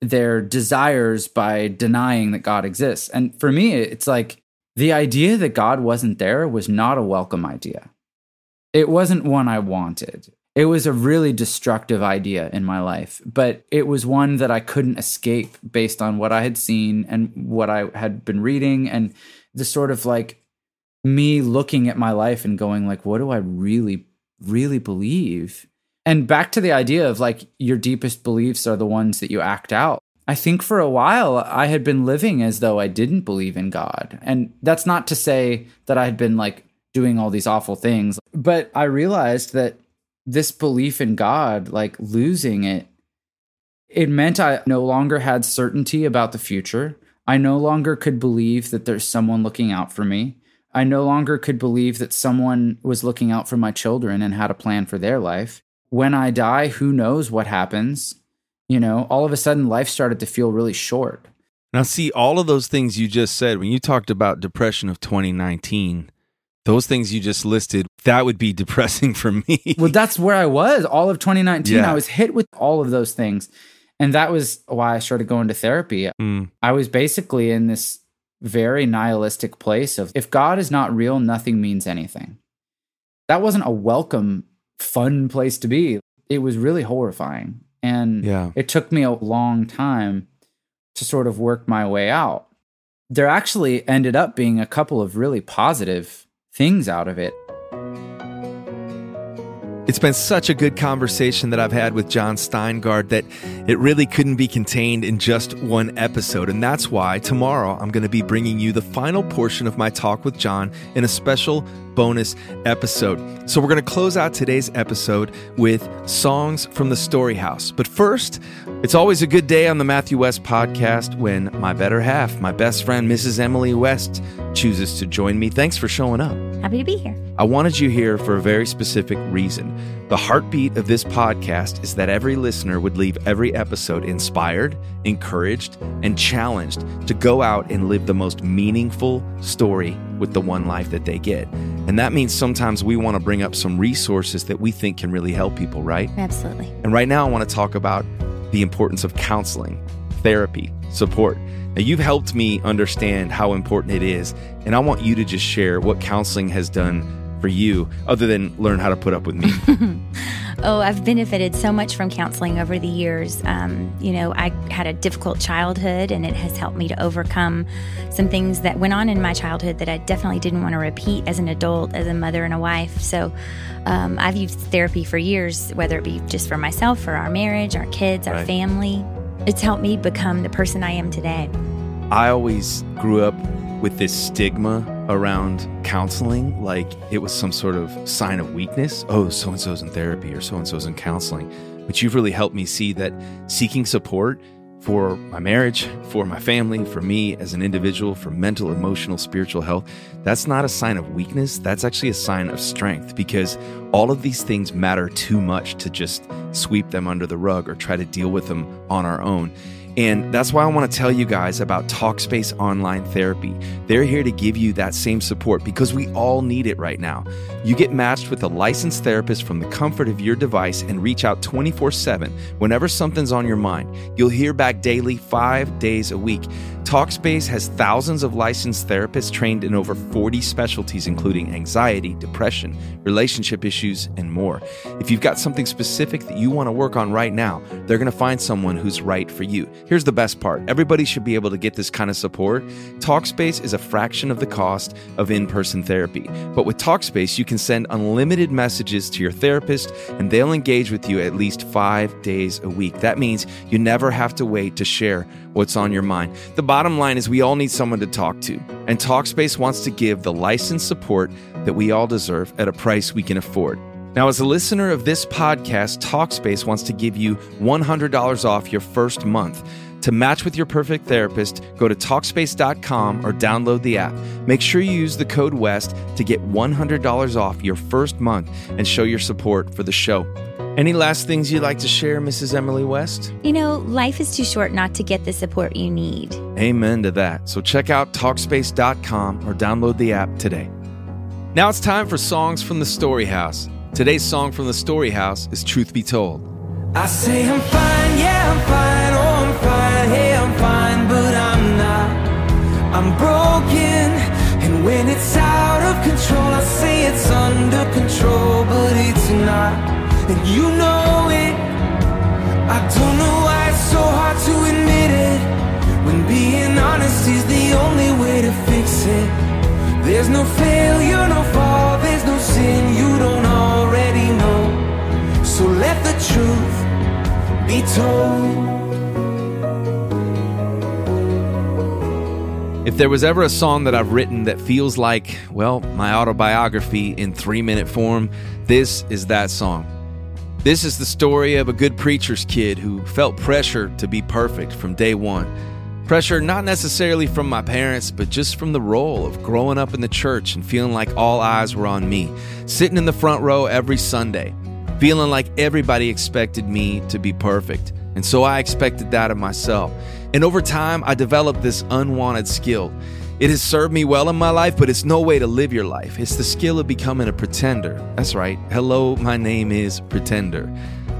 their desires by denying that God exists. And for me, it's like the idea that God wasn't there was not a welcome idea. It wasn't one I wanted. It was a really destructive idea in my life, but it was one that I couldn't escape based on what I had seen and what I had been reading and the sort of like me looking at my life and going like what do I really really believe? And back to the idea of like your deepest beliefs are the ones that you act out. I think for a while I had been living as though I didn't believe in God. And that's not to say that I had been like doing all these awful things, but I realized that this belief in God, like losing it, it meant I no longer had certainty about the future. I no longer could believe that there's someone looking out for me. I no longer could believe that someone was looking out for my children and had a plan for their life. When I die, who knows what happens? You know, all of a sudden life started to feel really short. Now, see, all of those things you just said, when you talked about depression of 2019, those things you just listed, that would be depressing for me. Well, that's where I was all of 2019. Yeah. I was hit with all of those things. And that was why I started going to therapy. Mm, I was basically in this very nihilistic place of if God is not real, nothing means anything. That wasn't a welcome, fun place to be. It was really horrifying. And Yeah. it took me a long time to sort of work my way out. There actually ended up being a couple of really positive things out of it. It's been such a good conversation that I've had with Jon Steingard that it really couldn't be contained in just one episode. And that's why tomorrow I'm going to be bringing you the final portion of my talk with Jon in a special bonus episode. So we're going to close out today's episode with songs from the Story House. But first, It's always a good day on the Matthew West podcast when my better half, my best friend, Mrs. Emily West, chooses to join me. Thanks for showing up. Happy to be here. I wanted you here for a very specific reason. The heartbeat of this podcast is that every listener would leave every episode inspired, encouraged, and challenged to go out and live the most meaningful story with the one life that they get. And that means sometimes we want to bring up some resources that we think can really help people, right? Absolutely. And right now, I want to talk about the importance of counseling, therapy, support. Now, you've helped me understand how important it is, and I want you to just share what counseling has done for you, other than learn how to put up with me. Oh, I've benefited so much from counseling over the years. Um, you know, I had a difficult childhood, and it has helped me to overcome some things that went on in my childhood that I definitely didn't want to repeat as an adult, as a mother and a wife. So um, I've used therapy for years, whether it be just for myself, for our marriage, our kids, our Right. family. It's helped me become the person I am today. I always grew up with this stigma around counseling, like it was some sort of sign of weakness. Oh, so and so's in therapy or so and so's in counseling. But you've really helped me see that seeking support for my marriage, for my family, for me as an individual, for mental, emotional, spiritual health, that's not a sign of weakness. That's actually a sign of strength because all of these things matter too much to just sweep them under the rug or try to deal with them on our own. And that's why I want to tell you guys about Talkspace Online Therapy. They're here to give you that same support because we all need it right now. You get matched with a licensed therapist from the comfort of your device and reach out 24 7 whenever something's on your mind. You'll hear back daily, five days a week. Talkspace has thousands of licensed therapists trained in over 40 specialties, including anxiety, depression, relationship issues, and more. If you've got something specific that you want to work on right now, they're going to find someone who's right for you. Here's the best part everybody should be able to get this kind of support. Talkspace is a fraction of the cost of in person therapy. But with Talkspace, you can send unlimited messages to your therapist, and they'll engage with you at least five days a week. That means you never have to wait to share what's on your mind. The bottom line is we all need someone to talk to, and Talkspace wants to give the licensed support that we all deserve at a price we can afford. Now, as a listener of this podcast, Talkspace wants to give you $100 off your first month. To match with your perfect therapist, go to Talkspace.com or download the app. Make sure you use the code WEST to get $100 off your first month and show your support for the show. Any last things you'd like to share, Mrs. Emily West? You know, life is too short not to get the support you need. Amen to that. So check out Talkspace.com or download the app today. Now it's time for songs from the Story House. Today's song from the Story House is Truth Be Told. I say I'm fine, yeah, I'm fine, oh, I'm fine, hey, I'm fine, but I'm not. I'm broken, and when it's out of control, I say it's under control, but it's not. And you know it. I don't know why it's so hard to admit it. When being honest is the only way to fix it. There's no failure, no fall, there's no sin you don't already know. So let the truth be told. If there was ever a song that I've written that feels like, well, my autobiography in three minute form, this is that song. This is the story of a good preacher's kid who felt pressure to be perfect from day one. Pressure not necessarily from my parents, but just from the role of growing up in the church and feeling like all eyes were on me, sitting in the front row every Sunday, feeling like everybody expected me to be perfect. And so I expected that of myself. And over time, I developed this unwanted skill. It has served me well in my life, but it's no way to live your life. It's the skill of becoming a pretender. That's right. Hello, my name is Pretender.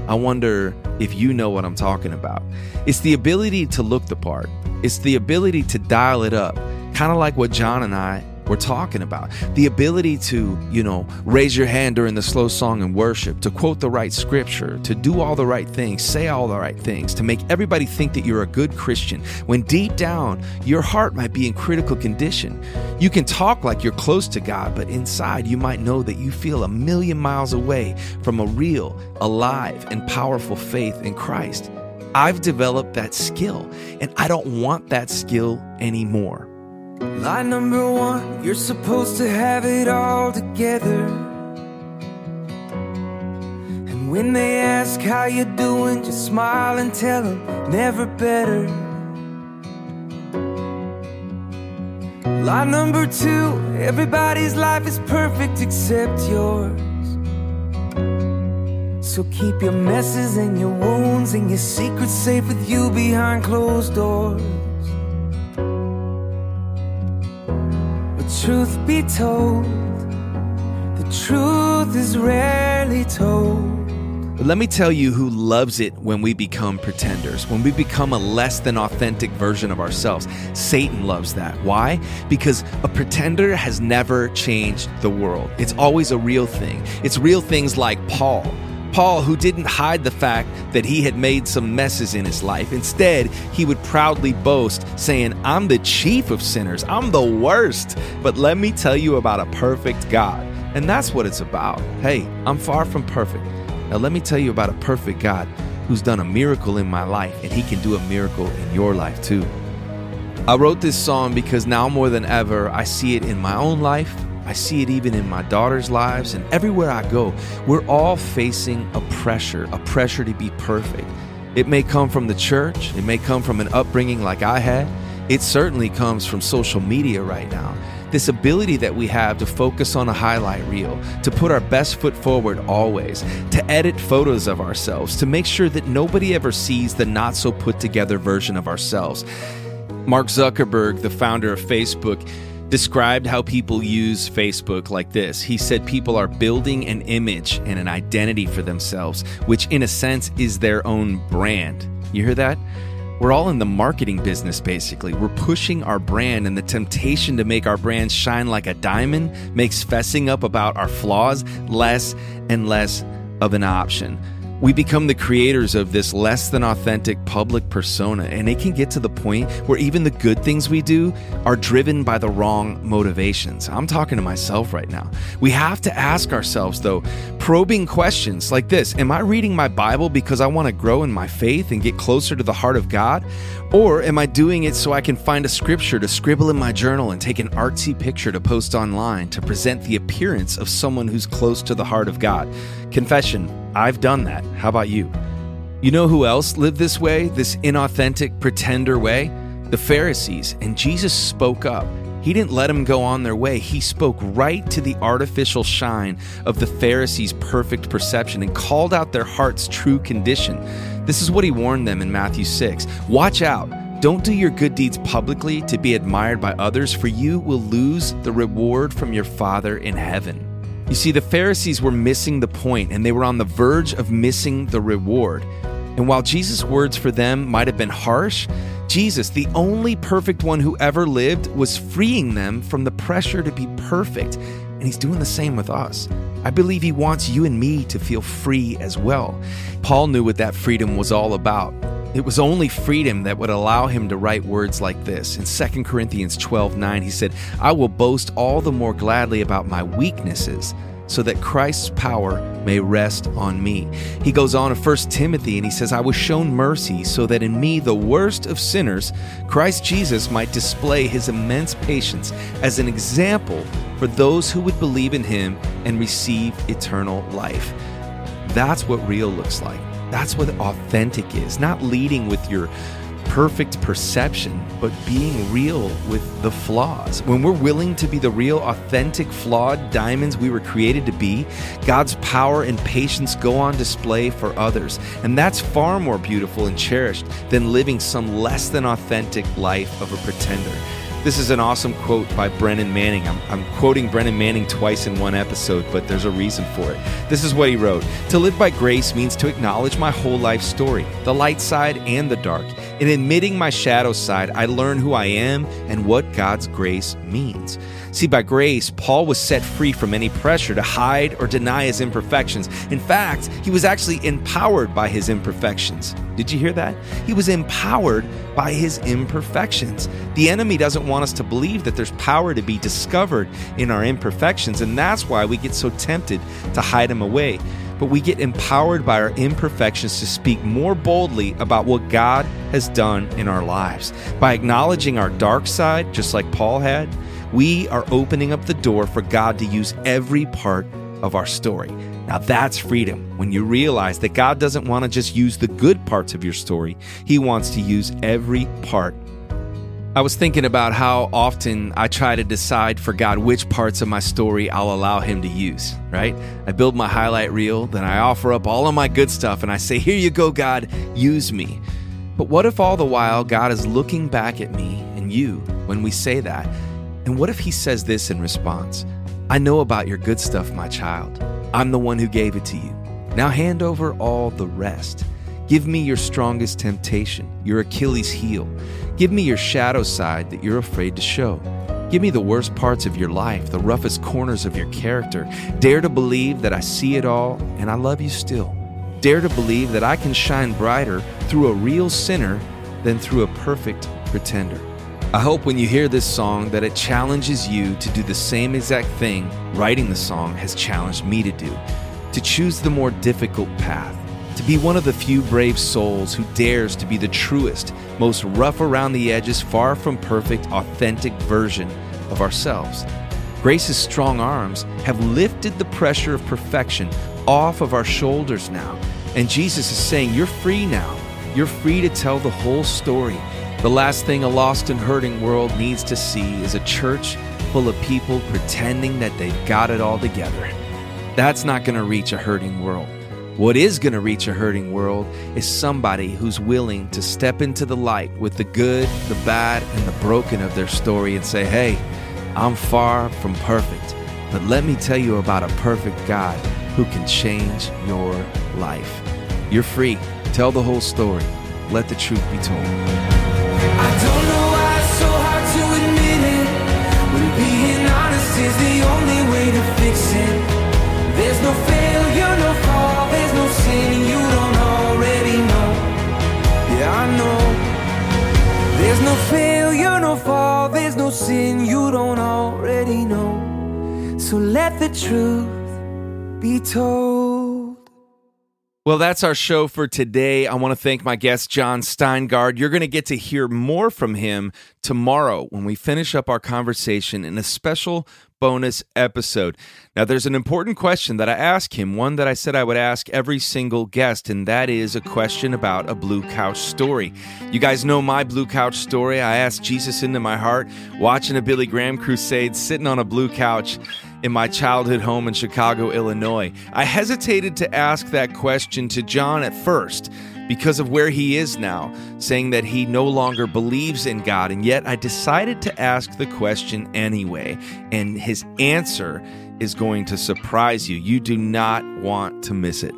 I wonder if you know what I'm talking about. It's the ability to look the part, it's the ability to dial it up, kind of like what Jon and I were talking about. The ability to, you know, raise your hand during the slow song and worship, to quote the right scripture, to do all the right things, say all the right things, to make everybody think that you're a good Christian, when deep down your heart might be in critical condition. You can talk like you're close to God, but inside you might know that you feel a million miles away from a real, alive, and powerful faith in Christ. I've developed that skill, and I don't want that skill anymore. Line number one, you're supposed to have it all together. And when they ask how you're doing, just smile and tell them never better. Line number two, everybody's life is perfect except yours. So keep your messes and your wounds and your secrets safe with you behind closed doors. Truth be told, the truth is rarely told. Let me tell you who loves it when we become pretenders, when we become a less than authentic version of ourselves. Satan loves that. Why? Because a pretender has never changed the world. It's always a real thing. It's real things like Paul. Paul, who didn't hide the fact that he had made some messes in his life. Instead, he would proudly boast, saying, I'm the chief of sinners. I'm the worst. But let me tell you about a perfect God. And that's what it's about. Hey, I'm far from perfect. Now, let me tell you about a perfect God who's done a miracle in my life, and he can do a miracle in your life too. I wrote this song because now more than ever, I see it in my own life. I see it even in my daughter's lives, and everywhere I go, we're all facing a pressure, a pressure to be perfect. It may come from the church, it may come from an upbringing like I had. It certainly comes from social media right now. This ability that we have to focus on a highlight reel, to put our best foot forward always, to edit photos of ourselves, to make sure that nobody ever sees the not so put together version of ourselves. Mark Zuckerberg, the founder of Facebook, described how people use Facebook like this. He said people are building an image and an identity for themselves, which in a sense is their own brand. You hear that? We're all in the marketing business, basically. We're pushing our brand, and the temptation to make our brand shine like a diamond makes fessing up about our flaws less and less of an option. We become the creators of this less than authentic public persona, and it can get to the point where even the good things we do are driven by the wrong motivations. I'm talking to myself right now. We have to ask ourselves, though, probing questions like this Am I reading my Bible because I want to grow in my faith and get closer to the heart of God? Or am I doing it so I can find a scripture to scribble in my journal and take an artsy picture to post online to present the appearance of someone who's close to the heart of God? Confession, I've done that. How about you? You know who else lived this way, this inauthentic pretender way? The Pharisees. And Jesus spoke up. He didn't let them go on their way. He spoke right to the artificial shine of the Pharisees' perfect perception and called out their heart's true condition. This is what he warned them in Matthew 6. Watch out. Don't do your good deeds publicly to be admired by others, for you will lose the reward from your Father in heaven. You see, the Pharisees were missing the point and they were on the verge of missing the reward. And while Jesus' words for them might have been harsh, Jesus, the only perfect one who ever lived, was freeing them from the pressure to be perfect. And he's doing the same with us. I believe he wants you and me to feel free as well. Paul knew what that freedom was all about. It was only freedom that would allow him to write words like this. In 2 Corinthians 12 9, he said, I will boast all the more gladly about my weaknesses so that Christ's power may rest on me. He goes on in 1 Timothy and he says, I was shown mercy so that in me, the worst of sinners, Christ Jesus might display his immense patience as an example for those who would believe in him and receive eternal life. That's what real looks like. That's what authentic is. Not leading with your perfect perception, but being real with the flaws. When we're willing to be the real, authentic, flawed diamonds we were created to be, God's power and patience go on display for others. And that's far more beautiful and cherished than living some less than authentic life of a pretender. This is an awesome quote by Brennan Manning. I'm, I'm, quoting Brennan Manning twice in one episode, but there's a reason for it. This is what he wrote To live by grace means to acknowledge my whole life story, the light side and the dark. In admitting my shadow side, I learn who I am and what God's grace means. See, by grace, Paul was set free from any pressure to hide or deny his imperfections. In fact, he was actually empowered by his imperfections. Did you hear that? He was empowered by his imperfections. The enemy doesn't want us to believe that there's power to be discovered in our imperfections, and that's why we get so tempted to hide them away. But we get empowered by our imperfections to speak more boldly about what God has done in our lives. By acknowledging our dark side, just like Paul had, we are opening up the door for God to use every part of our story. Now that's freedom. when you realize that God doesn't want to just use the good parts of your story, He wants to use every part. I was thinking about how often I try to decide for God which parts of my story I'll allow Him to use, right? I build my highlight reel, then I offer up all of my good stuff, and I say, Here you go, God, use me. But what if all the while God is looking back at me and you when we say that? And what if He says this in response? I know about your good stuff, my child. I'm the one who gave it to you. Now hand over all the rest. Give me your strongest temptation, your Achilles heel. Give me your shadow side that you're afraid to show. Give me the worst parts of your life, the roughest corners of your character. Dare to believe that I see it all and I love you still. Dare to believe that I can shine brighter through a real sinner than through a perfect pretender. I hope when you hear this song that it challenges you to do the same exact thing writing the song has challenged me to do to choose the more difficult path, to be one of the few brave souls who dares to be the truest, most rough around the edges, far from perfect, authentic version of ourselves. Grace's strong arms have lifted the pressure of perfection off of our shoulders now. And Jesus is saying, You're free now. You're free to tell the whole story. The last thing a lost and hurting world needs to see is a church full of people pretending that they've got it all together. That's not going to reach a hurting world. What is going to reach a hurting world is somebody who's willing to step into the light with the good, the bad, and the broken of their story and say, Hey, I'm far from perfect, but let me tell you about a perfect God who can change your life. You're free. Tell the whole story. Let the truth be told. Sin you don't already know. So let the truth be told Well, that's our show for today. I want to thank my guest, Jon Steingard. You're going to get to hear more from him tomorrow when we finish up our conversation in a special bonus episode. Now, there's an important question that I ask him, one that I said I would ask every single guest, and that is a question about a blue couch story. You guys know my blue couch story. I asked Jesus into my heart, watching a Billy Graham crusade, sitting on a blue couch in my childhood home in Chicago, Illinois. I hesitated to ask that question to Jon at first because of where he is now, saying that he no longer believes in God, and yet I decided to ask the question anyway, and his answer is going to surprise you. You do not want to miss it.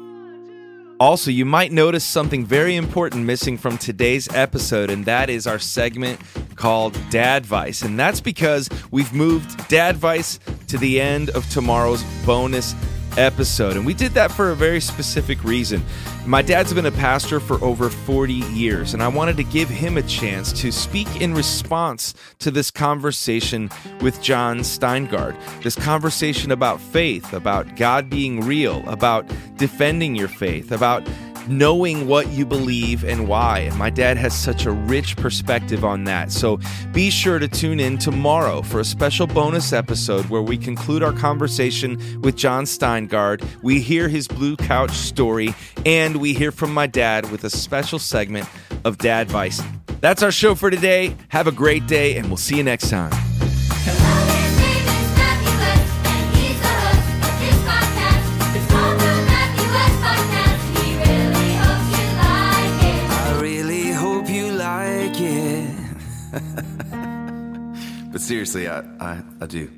Also, you might notice something very important missing from today's episode, and that is our segment called Dad Vice. And that's because we've moved Dad Vice to the end of tomorrow's bonus episode. And we did that for a very specific reason. My dad's been a pastor for over 40 years, and I wanted to give him a chance to speak in response to this conversation with Jon Steingard. This conversation about faith, about God being real, about defending your faith, about knowing what you believe and why. And my dad has such a rich perspective on that. So be sure to tune in tomorrow for a special bonus episode where we conclude our conversation with Jon Steingard. We hear his blue couch story and we hear from my dad with a special segment of Dad Vice. That's our show for today. Have a great day and we'll see you next time. But seriously, I, I, I do.